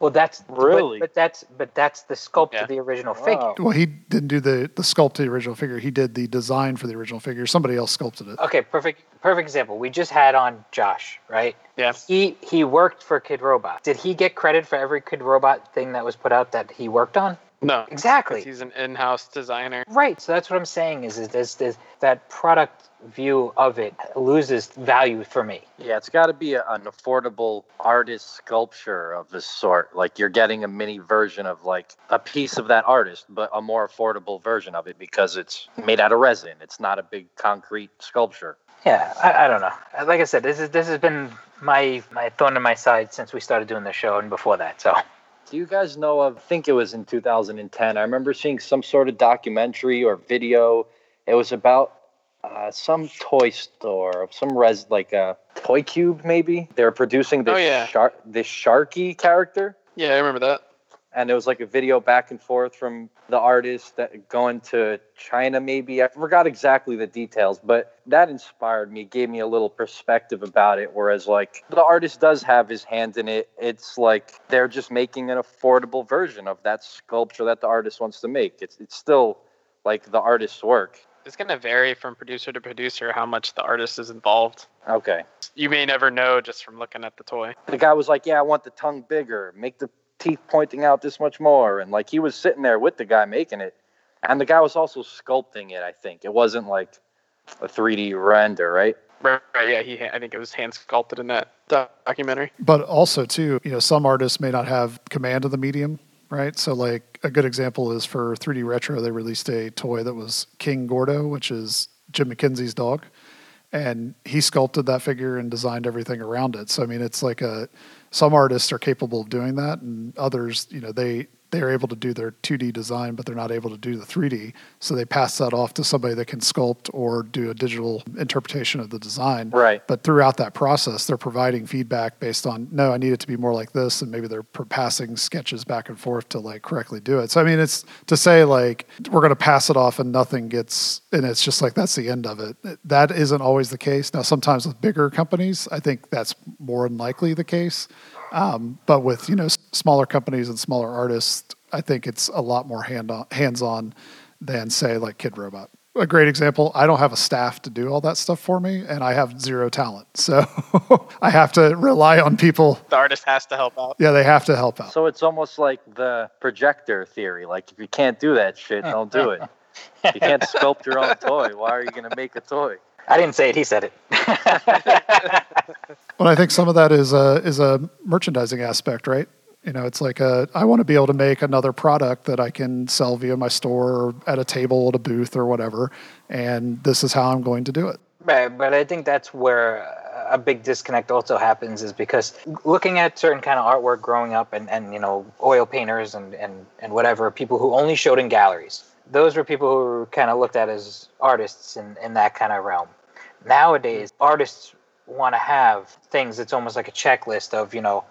Well, that's but- Really? but, that's but that's the sculpt Yeah. of the original Wow. figure. Well, he didn't do the the sculpt of the original figure. He did the design for the original figure. Somebody else sculpted it. Okay, perfect perfect example. We just had on Josh, right? Yeah. He he worked for Kidrobot. Did he get credit for every Kidrobot thing that was put out that he worked on? No. exactly. He's an in-house designer. Right. So that's what I'm saying is is this, this that product view of it loses value for me. Yeah, it's got to be a, an affordable artist sculpture of this sort. Like you're getting a mini version of like a piece of that artist, but a more affordable version of it because it's made out of resin. It's not a big concrete sculpture. Yeah, I, I don't know. Like I said, this is this has been my my thorn in my side since we started doing the show and before that. So Do you guys know of? I think it was in 2010. I remember seeing some sort of documentary or video. It was about uh, some toy store, some res like a toy cube maybe. They were producing this Oh, yeah. shark, this Sharky character. Yeah, I remember that. And it was like a video back and forth from the artist that going to China maybe. I forgot exactly the details but that inspired me gave me a little perspective about it. Whereas like the artist does have his hand in it. It's like they're just making an affordable version of that sculpture that the artist wants to make. It's it's still like the artist's work. It's going to vary from producer to producer how much the artist is involved. okay. You may never know just from looking at the toy. the guy was like, "Yeah, I want the tongue bigger, make the teeth pointing out this much more," and like he was sitting there with the guy making it, and the guy was also sculpting it. I think it wasn't like a 3D render, right? Right, right, yeah, he. I think it was hand sculpted in that documentary. But also too, you know, some artists may not have command of the medium, right? So like a good example is for 3D Retro, they released a toy that was King Gordo, which is Jim McKenzie's dog. And he sculpted that figure and designed everything around it. So I mean it's like a some artists are capable of doing that and others, you know, they they're able to do their 2D design, but they're not able to do the 3D. So they pass that off to somebody that can sculpt or do a digital interpretation of the design. Right. But throughout that process, they're providing feedback based on, no, I need it to be more like this. And maybe they're passing sketches back and forth to like correctly do it. So, I mean, it's to say like, we're going to pass it off and nothing gets, and it's just like, that's the end of it. That isn't always the case. Now, sometimes with bigger companies, I think that's more than likely the case. Um, but with, you know, smaller companies and smaller artists, I think it's a lot more hand on, hands on than say like Kidrobot. A great example, I don't have a staff to do all that stuff for me and I have zero talent. So I have to rely on people. The artist has to help out. Yeah, they have to help out. So it's almost like the projector theory. Like if you can't do that shit, don't do it. If you can't sculpt your own toy, why are you gonna make a toy? I didn't say it. He said it. well, I think some of that is a is a merchandising aspect, right? You know, it's like a I want to be able to make another product that I can sell via my store or at a table at a booth or whatever, and this is how I'm going to do it. Right, but I think that's where a big disconnect also happens is because looking at certain kind of artwork growing up and, and you know oil painters and, and, and whatever people who only showed in galleries those were people who were kind of looked at as artists in, in that kind of realm nowadays artists want to have things that's almost like a checklist of you know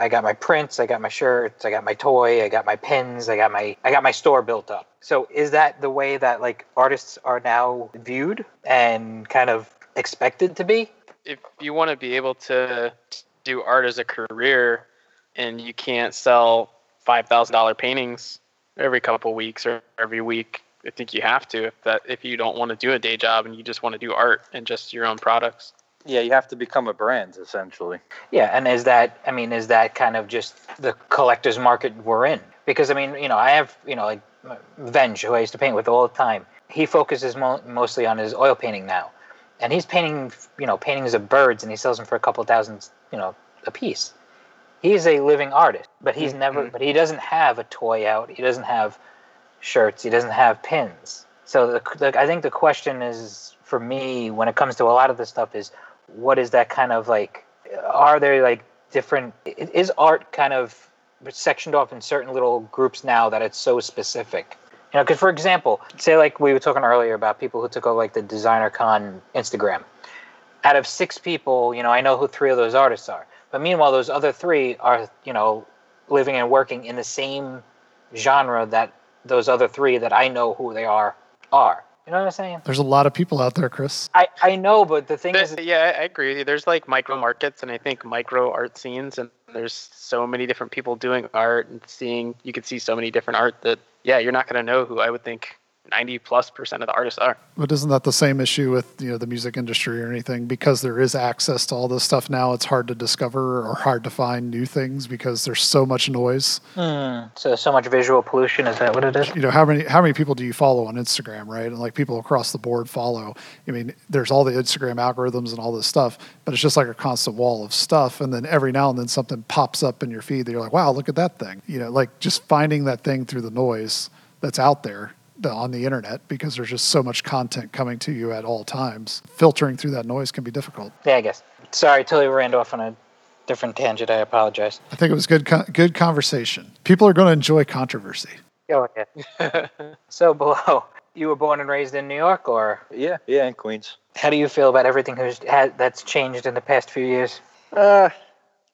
I got my prints, I got my shirts, I got my toy, I got my pins, I got my I got my store built up. So is that the way that like artists are now viewed and kind of expected to be? If you want to be able to do art as a career, and you can't sell five thousand dollar paintings every couple weeks or every week, I think you have to. If that if you don't want to do a day job and you just want to do art and just your own products. Yeah, you have to become a brand essentially. Yeah, and is that I mean is that kind of just the collector's market we're in? Because I mean, you know, I have, you know, like Venge who I used to paint with all the time. He focuses mo- mostly on his oil painting now. And he's painting, you know, paintings of birds and he sells them for a couple thousand, you know, a piece. He's a living artist, but he's mm, never mm. but he doesn't have a toy out. He doesn't have shirts, he doesn't have pins. So the, the I think the question is for me when it comes to a lot of this stuff is what is that kind of like are there like different is art kind of sectioned off in certain little groups now that it's so specific? You know because for example say like we were talking earlier about people who took over like the DesignerCon instagram. Out of six people you know i know who three of those artists are. But meanwhile those other three are you know living and working in the same genre that those other three that i know who they are are You know what I'm saying? There's a lot of people out there, Chris. I, I know, but the thing is, yeah, I I agree with you. There's like micro markets and I think micro art scenes, and there's so many different people doing art and seeing. You could see so many different art that yeah, you're not gonna know who I would think 90 plus percent of the artists are. But isn't that the same issue with you know the music industry or anything? Because there is access to all this stuff now, it's hard to discover or hard to find new things because there's so much noise. hmm, so so much visual pollution. Is that what it is? You know how many how many people do you follow on Instagram, right? And like people across the board follow. I mean, there's all the Instagram algorithms and all this stuff, but it's just like a constant wall of stuff. And then every now and then something pops up in your feed that you're like, wow, look at that thing. You know, like just finding that thing through the noise that's out there the- on the internet because there's just so much content coming to you at all times. Filtering through that noise can be difficult. Yeah, I guess. Sorry, totally ran off on a different tangent. I apologize. I think it was good co- good conversation. People are going to enjoy controversy. Go ahead. so, Below, you were born and raised in New York, or Yeah, yeah, in Queens. how do you feel about everything who's had, that's changed in the past few years? Uh,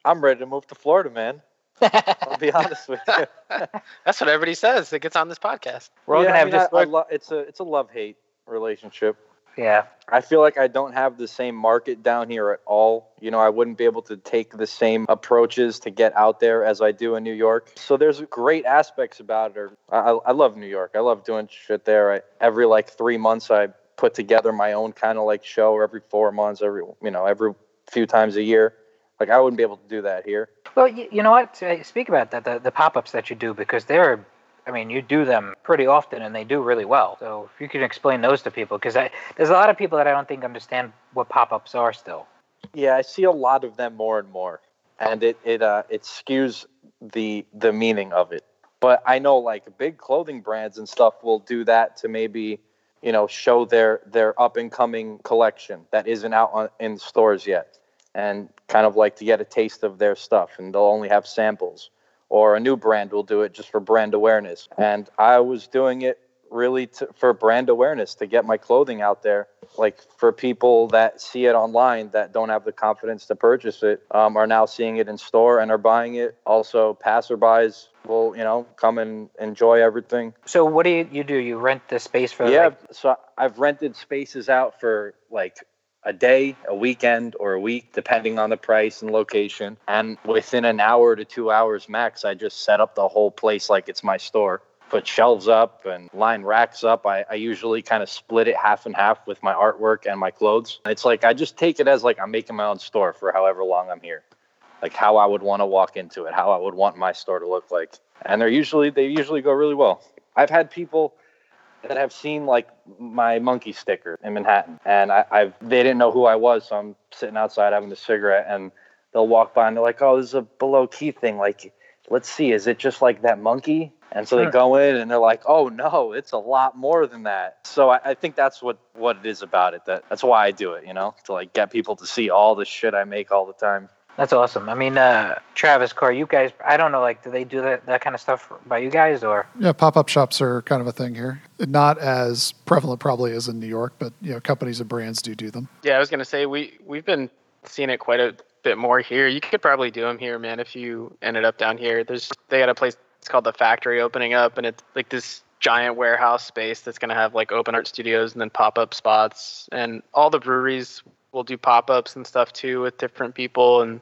I'm ready to move to Florida, man. I'll be honest with you. That's what everybody says that gets on this podcast. We're all Yeah, gonna I have mean, just I- I lo- it's a it's a love hate relationship. yeah. I feel like I don't have the same market down here at all. You know, I wouldn't be able to take the same approaches to get out there as I do in New York. So there's great aspects about it. Or I, I I love New York. I love doing shit there. I, every like three months, I put together my own kind of like show. Or every four months, every you know, every few times a year. Like I wouldn't be able to do that here. Well, you, you know what? Speak about that, the, the pop ups that you do, because they're, I mean, you do them pretty often and they do really well. So if you can explain those to people, because there's a lot of people that I don't think understand what pop ups are still. Yeah, I see a lot of them more and more, and it it uh it skews the the meaning of it. But I know like big clothing brands and stuff will do that to maybe you know show their their up and coming collection that isn't out on, in stores yet, and kind of like to get a taste of their stuff, and they'll only have samples. Or a new brand will do it just for brand awareness, and I was doing it really to, for brand awareness to get my clothing out there like for people that see it online that don't have the confidence to purchase it um, are now seeing it in store and are buying it also passerbys will you know come and enjoy everything So what do you, you do? You rent the space for yeah like, so i've rented spaces out for like a day a weekend or a week depending on the price and location. And within an hour to two hours max i just set up the whole place like it's my store. Put shelves up and line racks up. I, I usually kind of split it half and half with my artwork and my clothes. It's like i just take it as like i'm making my own store for however long i'm here. Like how i would want to walk into it how i would want my store to look like. And they're usually they usually go really well. I've had people that have seen like my monkey sticker in Manhattan, and I, I've they didn't know who I was, so I'm sitting outside having a cigarette, and they'll walk by and they're like, "Oh, this is a Below Key thing. Like, let's see, is it just like that monkey?" And so they go in and they're like, "Oh no, it's a lot more than that." So I, I think that's what what it is about it. That that's why I do it, you know, to like get people to see all the shit I make all the time. That's awesome. I mean, uh, Travis, Corey, you guys, I don't know, like, do they do that, that kind of stuff by you guys or? Yeah, pop up shops are kind of a thing here. Not as prevalent probably as in New York, but you know, companies and brands do do them. Yeah, I was gonna say we we've been seeing it quite a bit more here. You could probably do them here, man. If you ended up down here, there's they got a place it's called the Factory opening up, and it's like this giant warehouse space that's gonna have like open art studios and then pop up spots, and all the breweries will do pop ups and stuff too with different people, and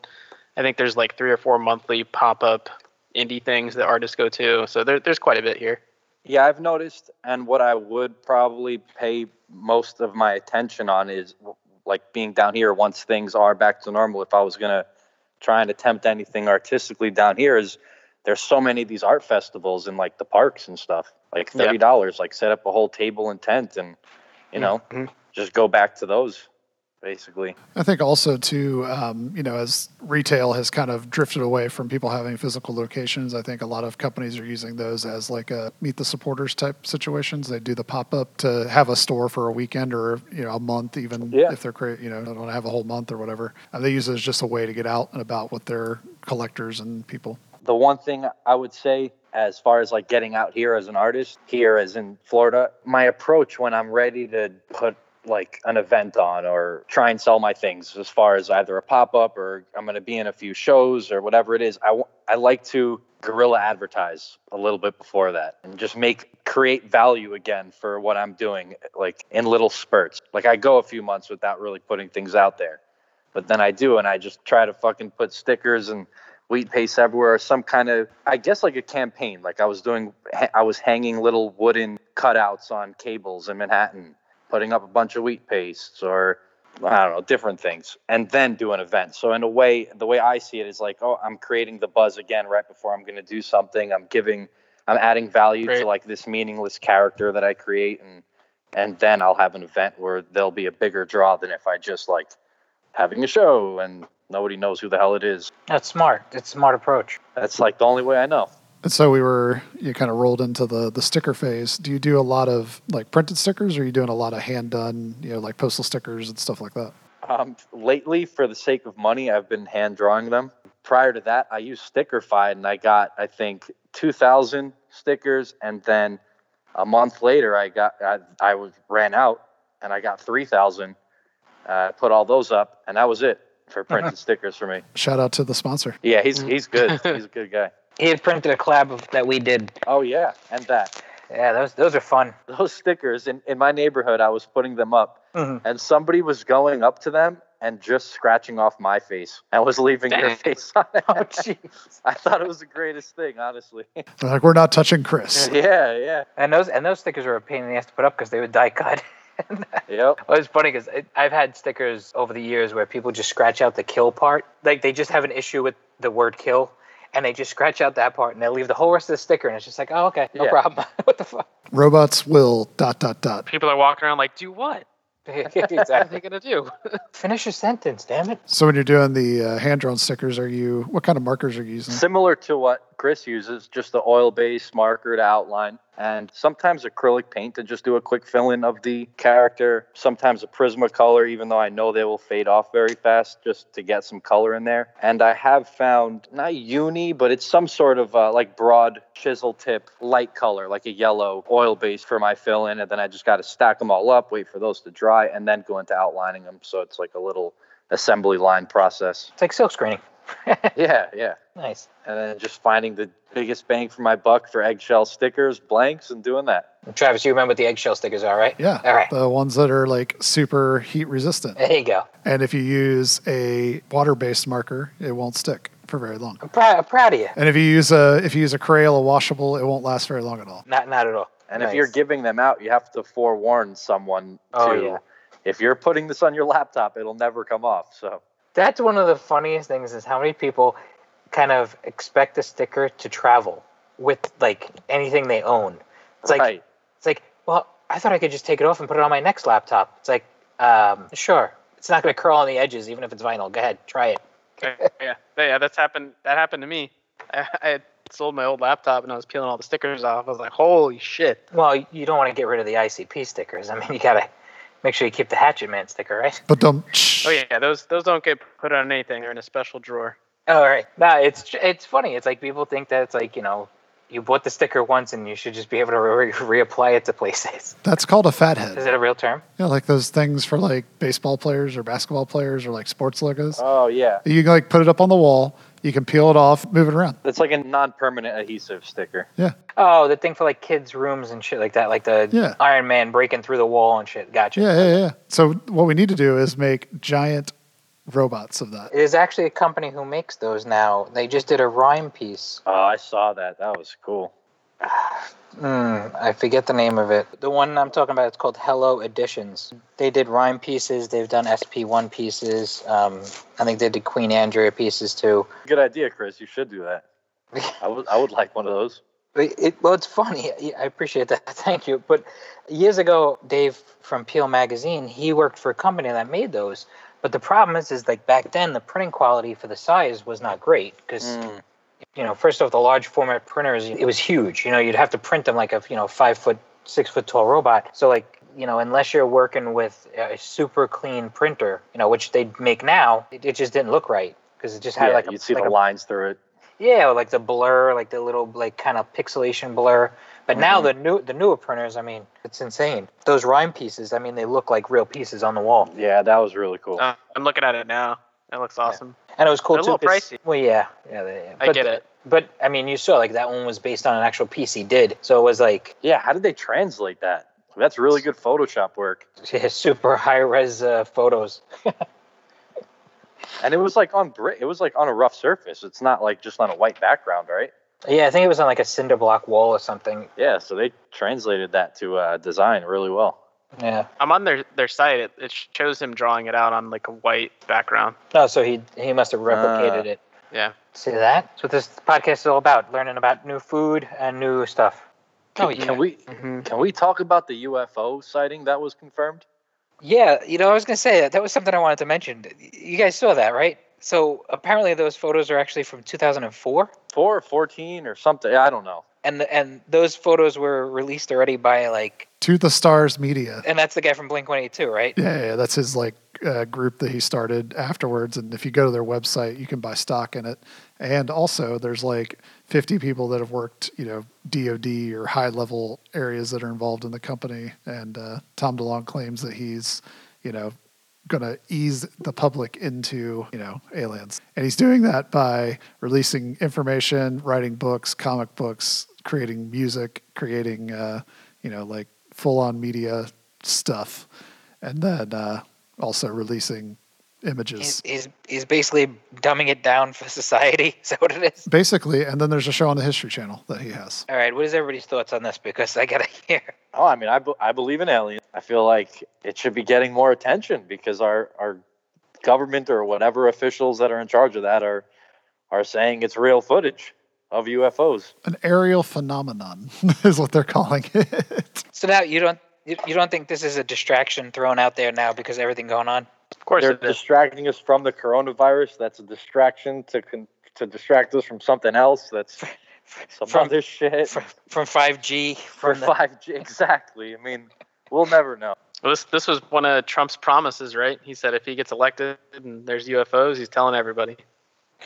I think there's like three or four monthly pop up indie things that artists go to. So there, there's quite a bit here. Yeah, I've noticed, and what I would probably pay most of my attention on is like being down here once things are back to normal. If I was gonna try and attempt anything artistically down here, is there's so many of these art festivals in like the parks and stuff. Like thirty dollars, like set up a whole table and tent, and you know, Mhm. just go back to those, basically. I think also too, um, you know, as retail has kind of drifted away from people having physical locations, I think a lot of companies are using those as like a meet the supporters type situations. They do the pop up to have a store for a weekend or you know a month, even Yeah. if they're crea- you know don't have a whole month or whatever. And they use it as just a way to get out and about with their collectors and people. the one thing I would say as far as like getting out here as an artist, here as in Florida, my approach when I'm ready to put like an event on or try and sell my things as far as either a pop-up or I'm going to be in a few shows or whatever it is. I, w- I like to guerrilla advertise a little bit before that and just make create value again for what I'm doing like in little spurts. Like I go a few months without really putting things out there. But then I do and I just try to fucking put stickers and wheat paste everywhere or some kind of I guess like a campaign. Like I was doing I was hanging little wooden cutouts on cables in Manhattan, putting up a bunch of wheat pastes or I don't know, different things, and then do an event. So in a way, the way I see it is like, oh, I'm creating the buzz again right before I'm going to do something. I'm giving, I'm adding value Right. to like this meaningless character that I create, and and then I'll have an event where there'll be a bigger draw than if I just like having a show and nobody knows who the hell it is. That's smart. It's a smart approach. That's like the only way I know. And so we were, you kind of rolled into the the sticker phase. Do you do a lot of like printed stickers, or are you doing a lot of hand done, you know, like postal stickers and stuff like that? Um, lately, for the sake of money, I've been hand drawing them. Prior to that, I used Stickerfied, and I got I think two thousand stickers, and then a month later, I got I, I was ran out, and I got three thousand. Uh, put all those up, and that was it for printed stickers for me. Shout out to the sponsor. Yeah, he's he's good. he's a good guy. He had printed a collab of, that we did. Oh yeah, and that Yeah, those those are fun. those stickers in in my neighborhood, I was putting them up, Mhm. and somebody was going up to them and just scratching off my face and was leaving their Dang. face on it. Oh, jeez. I thought it was the greatest thing, honestly. They're like, we're not touching Chris. yeah, yeah, And those and those stickers were a pain in the ass to put up because they would die cut. yep. Well, it's funny because I've had stickers over the years where people just scratch out the kill part. Like they just have an issue with the word kill, and they just scratch out that part and they leave the whole rest of the sticker, and it's just like, oh, okay, no Yeah. problem. what the fuck? Robots will dot dot dot. People are walking around like, do what? What are they gonna do? Finish your sentence, damn it. So when you're doing the uh, hand drawn stickers, are you what kind of markers are you using? Similar to what Chris uses, just the oil-based marker to outline, and sometimes acrylic paint to just do a quick fill-in of the character. Sometimes a Prismacolor, even though I know they will fade off very fast, just to get some color in there. And I have found not uni, but it's some sort of uh, like broad chisel tip light color, like a yellow oil-based for my fill-in, and then I just got to stack them all up, wait for those to dry, and then go into outlining them. So it's like a little assembly line process. It's like silk screening. Yeah, yeah nice. and then just finding the biggest bang for my buck for eggshell stickers, blanks, and doing that. Travis, you remember what the eggshell stickers are, right? Yeah, All right. the ones that are like super heat resistant. There you go. And if you use a water based marker, it won't stick for very long. I'm, prou- I'm proud of you. And if you use a if you use a Crayola washable, it won't last very long at all. Not not at all. And Nice. if you're giving them out, you have to forewarn someone Oh, to. yeah. If you're putting this on your laptop, it'll never come off. So That's one of the funniest things is how many people kind of expect a sticker to travel with like anything they own. It's like right, it's like, well, I thought I could just take it off and put it on my next laptop. It's like, um, sure. It's not going to curl on the edges, even if it's vinyl. Go ahead, try it. yeah, yeah, yeah, that's happened. That happened to me. I, I had sold my old laptop and I was peeling all the stickers off. I was like, holy shit. Well, you don't want to get rid of the ICP stickers. I mean, you got to make sure you keep the Hatchet Man sticker, right? But don't. Oh yeah, those those don't get put on anything. They're in a special drawer. Oh, all right. No, it's it's funny. It's like people think that it's like you know you bought the sticker once and you should just be able to re- reapply it to places. That's called a fathead. Is it a real term? Yeah, like those things for like baseball players or basketball players or like sports logos. oh yeah, You can like put it up on the wall. You can peel it off, move it around. it's like a non-permanent adhesive sticker. Yeah. Oh, the thing for like kids' rooms and shit like that, like the Yeah. Iron Man breaking through the wall and shit. Gotcha. Yeah, yeah, yeah. So what we need to do is make giant robots of that. There's actually a company who makes those now. They just did a Rime piece. Oh, I saw that. That was cool. Ah, Mm, I forget the name of it. The one I'm talking about, it's called Hello Editions. They did Rime pieces. They've done SP1 pieces. Um, I think they did Queen Andrea pieces too. Good idea, Chris. You should do that. I would. I would like one of those. It, it, well, it's funny. I appreciate that. Thank you. But years ago, Dave from Peel Magazine, he worked for a company that made those. But the problem is, is like back then, the printing quality for the size was not great because, Mm. You know, first off, the large format printers, it was huge. You know, you'd have to print them like a, you know, five foot, six foot tall robot. So like, you know, unless you're working with a super clean printer, you know, which they make now, it, it just didn't look right because it just had Yeah, like a, you'd see like the a lines through it. yeah, or like the blur, like the little like kind of pixelation blur. But now the new the newer printers, I mean, it's insane. Those Rime pieces, I mean, they look like real pieces on the wall. Yeah, that was really cool. Uh, I'm looking at it now. It looks awesome. And it was cool They're a too. pricey. Well, yeah, yeah, they, I but, get it. But I mean, you saw like that one was based on an actual piece he did, so it was like Yeah, how did they translate that? That's really good Photoshop work. yeah, super high res uh, photos. And it was like on brick. It was like on a rough surface. It's not like just on a white background, right? Yeah, I think it was on like a cinder block wall or something. Yeah, so they translated that to uh, design really well. Yeah. I'm on their their site. It, it shows him drawing it out on like a white background. No, so he he must have replicated Ah. it. Yeah. See that? That's what this podcast is all about: learning about new food and new stuff. Can, Oh, yeah. can we hmm can we talk about the UFO sighting that was confirmed? Yeah, you know, I was gonna say that that was something I wanted to mention. You guys saw that, right? So apparently, those photos are actually from 2004, Four or fourteen or something? I don't know. And the, and those photos were released already by like, To the Stars Media. and that's the guy from Blink 182, right? Yeah, yeah, that's his like uh, group that he started afterwards. And if you go to their website, you can buy stock in it. And also, there's like 50 people that have worked, you know, DoD or high level areas that are involved in the company. And uh, Tom DeLonge claims that he's, you know, going to ease the public into, you know, aliens. And he's doing that by releasing information, writing books, comic books, creating music, creating, uh, you know, like full on media stuff. And then uh, also releasing images. He's, he's he's basically dumbing it down for society. Is that what it is? Basically, and then there's a show on the History Channel that he has. All right, what is everybody's thoughts on this? Because I gotta hear. Oh, I mean, I, be- I believe in aliens. I feel like it should be getting more attention because our our government or whatever officials that are in charge of that are are saying it's real footage of UFOs. An aerial phenomenon is what they're calling it. So now you don't you, you don't think this is a distraction thrown out there now because of everything going on? Of course They're it is. distracting us from the coronavirus. That's a distraction to con- to distract us from something else. That's some From- other shit. From from 5G, For from five G, exactly. I mean, we'll never know. Well, this this was one of Trump's promises, right? He said if he gets elected and there's UFOs, he's telling everybody.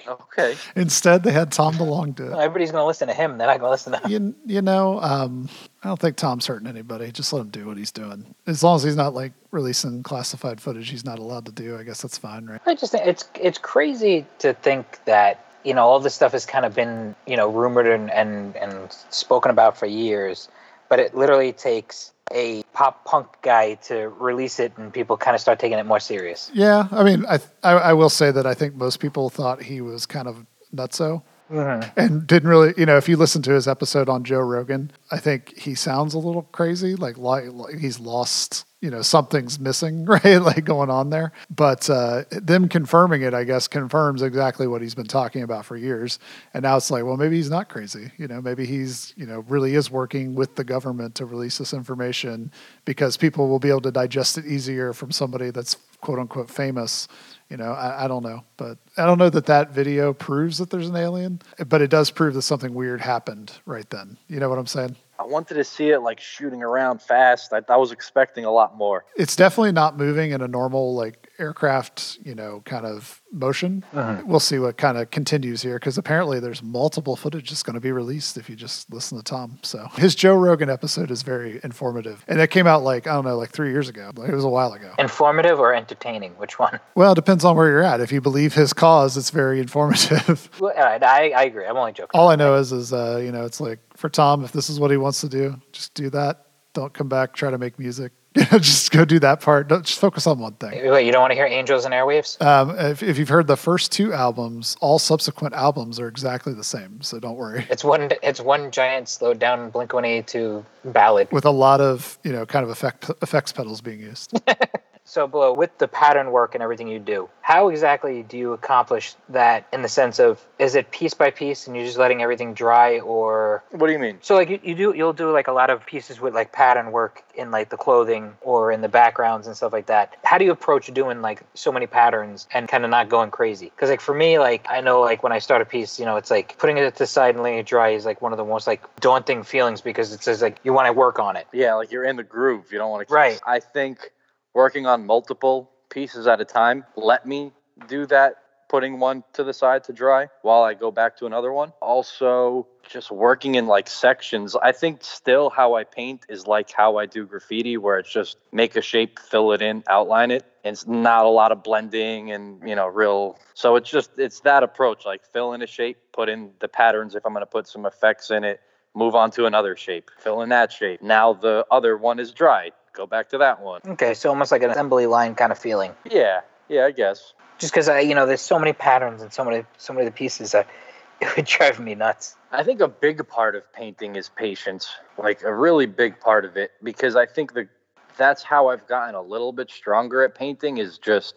Okay. Instead, they had Tom DeLonge do it. everybody's gonna listen to him. They're not gonna listen to. You, you know, um, I don't think Tom's hurting anybody. Just let him do what he's doing. As long as he's not like releasing classified footage he's not allowed to do, I guess that's fine, right? I just think it's it's crazy to think that you know all this stuff has kind of been you know rumored and and, and spoken about for years, but it literally takes a pop punk guy to release it and people kind of start taking it more serious. Yeah, I mean, I, I I will say that I think most people thought he was kind of nutso and didn't really, you know, if you listen to his episode on Joe Rogan, I think he sounds a little crazy, like, like, like he's lost, you know, something's missing, right? Like going on there. But uh, them confirming it, I guess, confirms exactly what he's been talking about for years. And now it's like, well, maybe he's not crazy. You know, maybe he's, you know, really is working with the government to release this information because people will be able to digest it easier from somebody that's quote unquote famous. You know, I, I don't know, but I don't know that that video proves that there's an alien, but it does prove that something weird happened right then. You know what I'm saying? I wanted to see it like shooting around fast. I, I was expecting a lot more. It's definitely not moving in a normal like aircraft, you know, kind of motion. We'll see what kind of continues here because apparently there's multiple footage that's going to be released if you just listen to Tom. So his Joe Rogan episode is very informative, and it came out like I don't know, like three years ago. Like, it was a while ago. Informative or entertaining? Which one? Well, it depends on where you're at. If you believe his cause, it's very informative. Well, all right, I, I agree. I'm only joking. All I know is, is uh, you know, it's like for Tom, if this is what he wants to do, just do that. Don't come back, try to make music. You know, just go do that part. Don't just focus on one thing. Wait, you don't want to hear Angels and Airwaves? Um, if, if you've heard the first two albums, all subsequent albums are exactly the same. So don't worry. It's one. It's one giant slowed down Blink One Eighty Two ballad. With a lot of you know, kind of effect effects pedals being used. So, Below, with the pattern work and everything you do, how exactly do you accomplish that in the sense of is it piece by piece and you're just letting everything dry or What do you mean? so like you, you do you'll do like a lot of pieces with like pattern work in like the clothing or in the backgrounds and stuff like that. How do you approach doing like so many patterns and kind of not going crazy? Because like for me, like I know like when I start a piece, you know, it's like putting it to the side and letting it dry is like one of the most like daunting feelings because it says like you want to work on it. Yeah, like you're in the groove. You don't want to. Right. I think working on multiple pieces at a time let me do that putting one to the side to dry while I go back to another one. Also, just working in like sections. I think still how I paint is like how I do graffiti, where it's just make a shape, fill it in, outline it. It's not a lot of blending and, you know, real. So it's just, it's that approach like fill in a shape, put in the patterns if I'm going to put some effects in it, move on to another shape, fill in that shape. Now the other one is dry. Go back to that one. Okay, so almost like an assembly line kind of feeling. Yeah, yeah, I guess. Just because I, you know, there's so many patterns and so many, so many of the pieces that it would drive me nuts. I think a big part of painting is patience, like a really big part of it, because I think the that's how I've gotten a little bit stronger at painting is just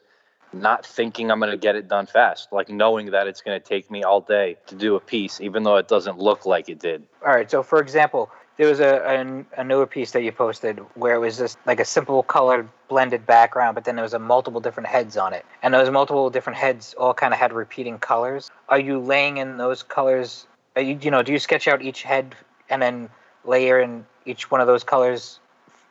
not thinking I'm going to get it done fast, like knowing that it's going to take me all day to do a piece, even though it doesn't look like it did. All right, so for example, there was a, a, a newer piece that you posted where it was just like a simple colored blended background, but then there was a multiple different heads on it, and those multiple different heads all kind of had repeating colors. Are you laying in those colors? You, you know, do you sketch out each head and then layer in each one of those colors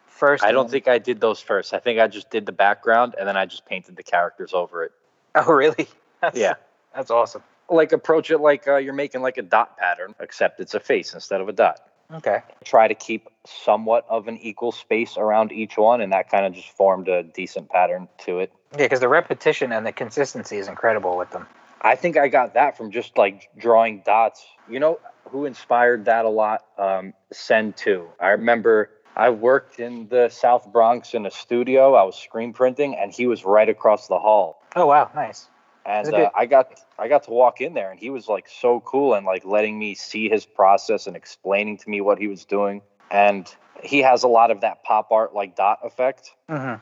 first? I don't think I did those first. I think I just did the background and then I just painted the characters over it. Oh, really? That's, Yeah. that's awesome. Like approach it like uh, you're making like a dot pattern, except it's a face instead of a dot. Okay. try to keep somewhat of an equal space around each one and that kind of just formed a decent pattern to it. Yeah, because the repetition and the consistency is incredible with them. i think i got that from just like drawing dots. You know who inspired that a lot? Um, Sen2 i remember i worked in the south bronx in a studio. I was screen printing and he was right across the hall. Oh wow, nice. And uh, I got I got to walk in there, and he was like so cool and like letting me see his process and explaining to me what he was doing. And he has a lot of that pop art like dot effect, hmm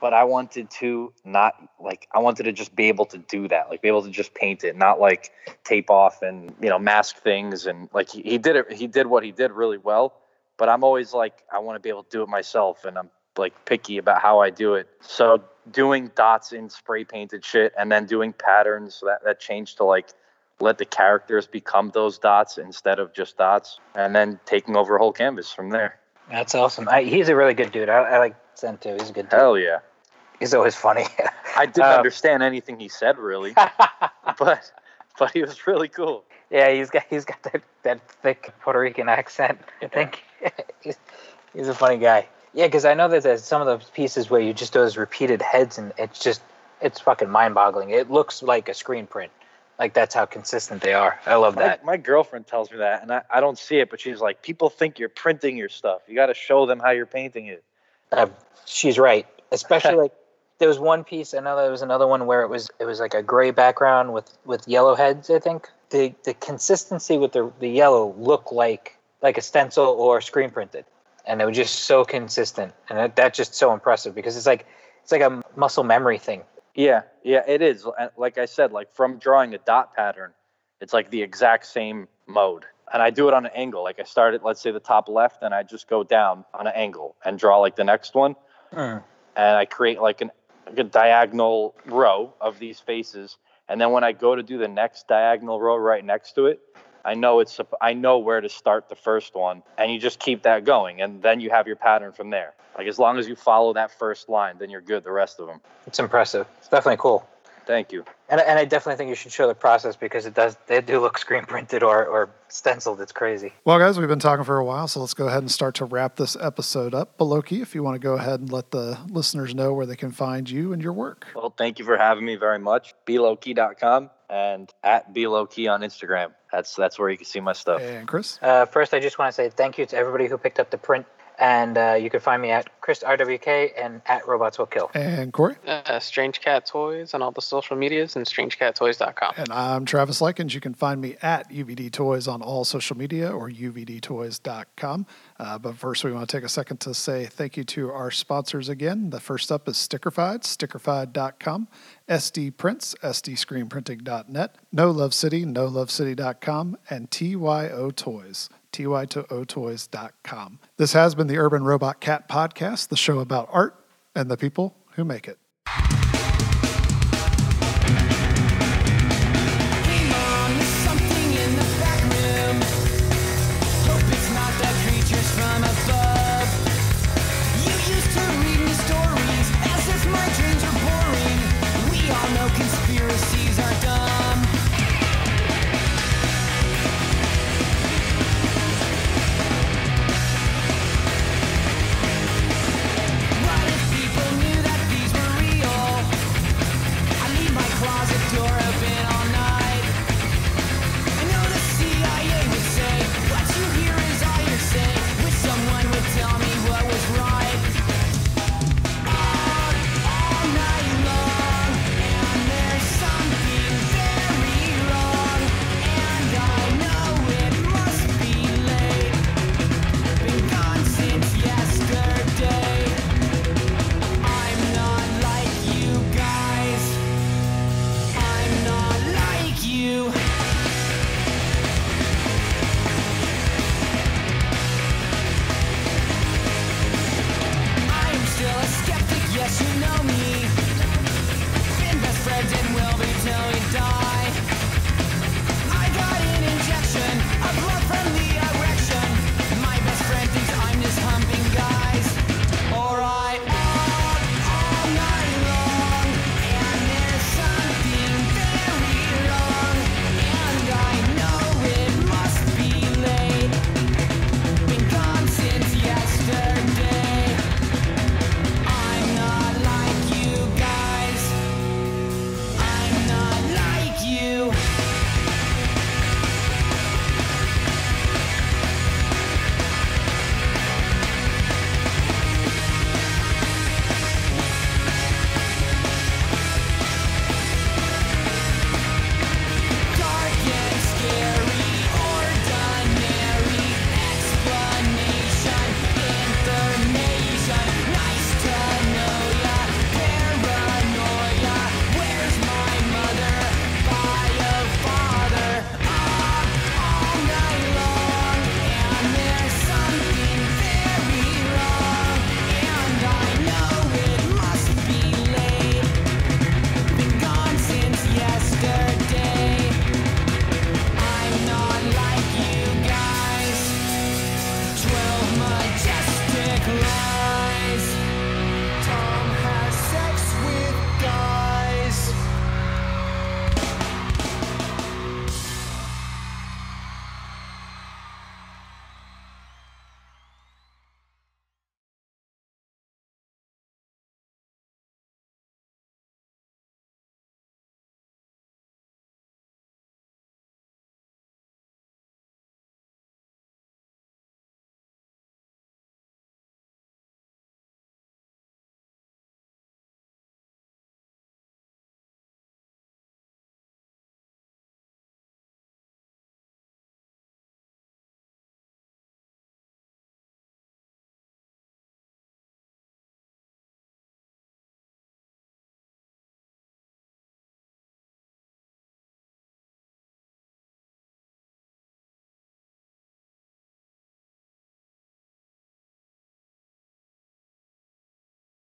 but I wanted to not like I wanted to just be able to do that, like be able to just paint it, not like tape off and you know mask things and like he, he did it. He did what he did really well, but I'm always like I want to be able to do it myself, and I'm like picky about how I do it. So doing dots in spray painted shit and then doing patterns that that changed to like let the characters become those dots instead of just dots, and then taking over a whole canvas from there. That's awesome. I, he's a really good dude. I, I like Sen2. He's a good dude. Hell yeah! He's always funny. I didn't Uh, understand anything he said really. but but he was really cool. yeah, he's got he's got that, that thick Puerto Rican accent. I think he's, he's a funny guy. Yeah, because I know that there's some of those pieces where you just do those repeated heads, and it's just it's fucking mind-boggling. It looks like a screen print. Like that's how consistent they are. I love My, that. my girlfriend tells me that, and I, I don't see it, but she's like, people think you're printing your stuff. You got to show them how you're painting it. Uh, she's right. Especially like there was one piece. I know there was another one where it was it was like a gray background with with yellow heads. I think the the consistency with the the yellow looked like like a stencil or screen printed, and it was just so consistent, and that, that's just so impressive because it's like it's like a muscle memory thing. Yeah, yeah, it is. Like I said, like from drawing a dot pattern, it's like the exact same mode. And I do it on an angle. Like I start at, let's say, the top left, and I just go down on an angle and draw like the next one. Mm. and I create like an like a diagonal row of these faces. And then when I go to do the next diagonal row right next to it, I know it's I know where to start the first one, and you just keep that going, and then you have your pattern from there. Like as long as you follow that first line, then you're good. The rest of them. It's impressive. It's definitely cool. Thank you. And, and I definitely think you should show the process because it does they do look screen printed or, or stenciled. It's crazy. Well, guys, we've been talking for a while, so let's go ahead and start to wrap this episode up. Below Key, if you want to go ahead and let the listeners know where they can find you and your work. Well, thank you for having me very much. Belowkey.com and at Belowkey on Instagram. That's that's where you can see my stuff. And Chris? Uh, first, I just want to say thank you to everybody who picked up the print. And uh, you can find me at Chris RWK and at Robots Will Kill. And Corey? Uh, Strange Cat Toys on all the social medias and strangecattoys.com. And I'm Travis Likens. You can find me at UVD Toys on all social media or uvdtoys.com. Uh, but first, we want to take a second to say thank you to our sponsors again. The first up is Stickerfied, stickerfied.com, SD Prints, sdscreenprinting.net, No Love City, nolovecity.com, and Tyto Toys, tytotoys.com. This has been the Urban Robot Cat Podcast, the show about art and the people who make it.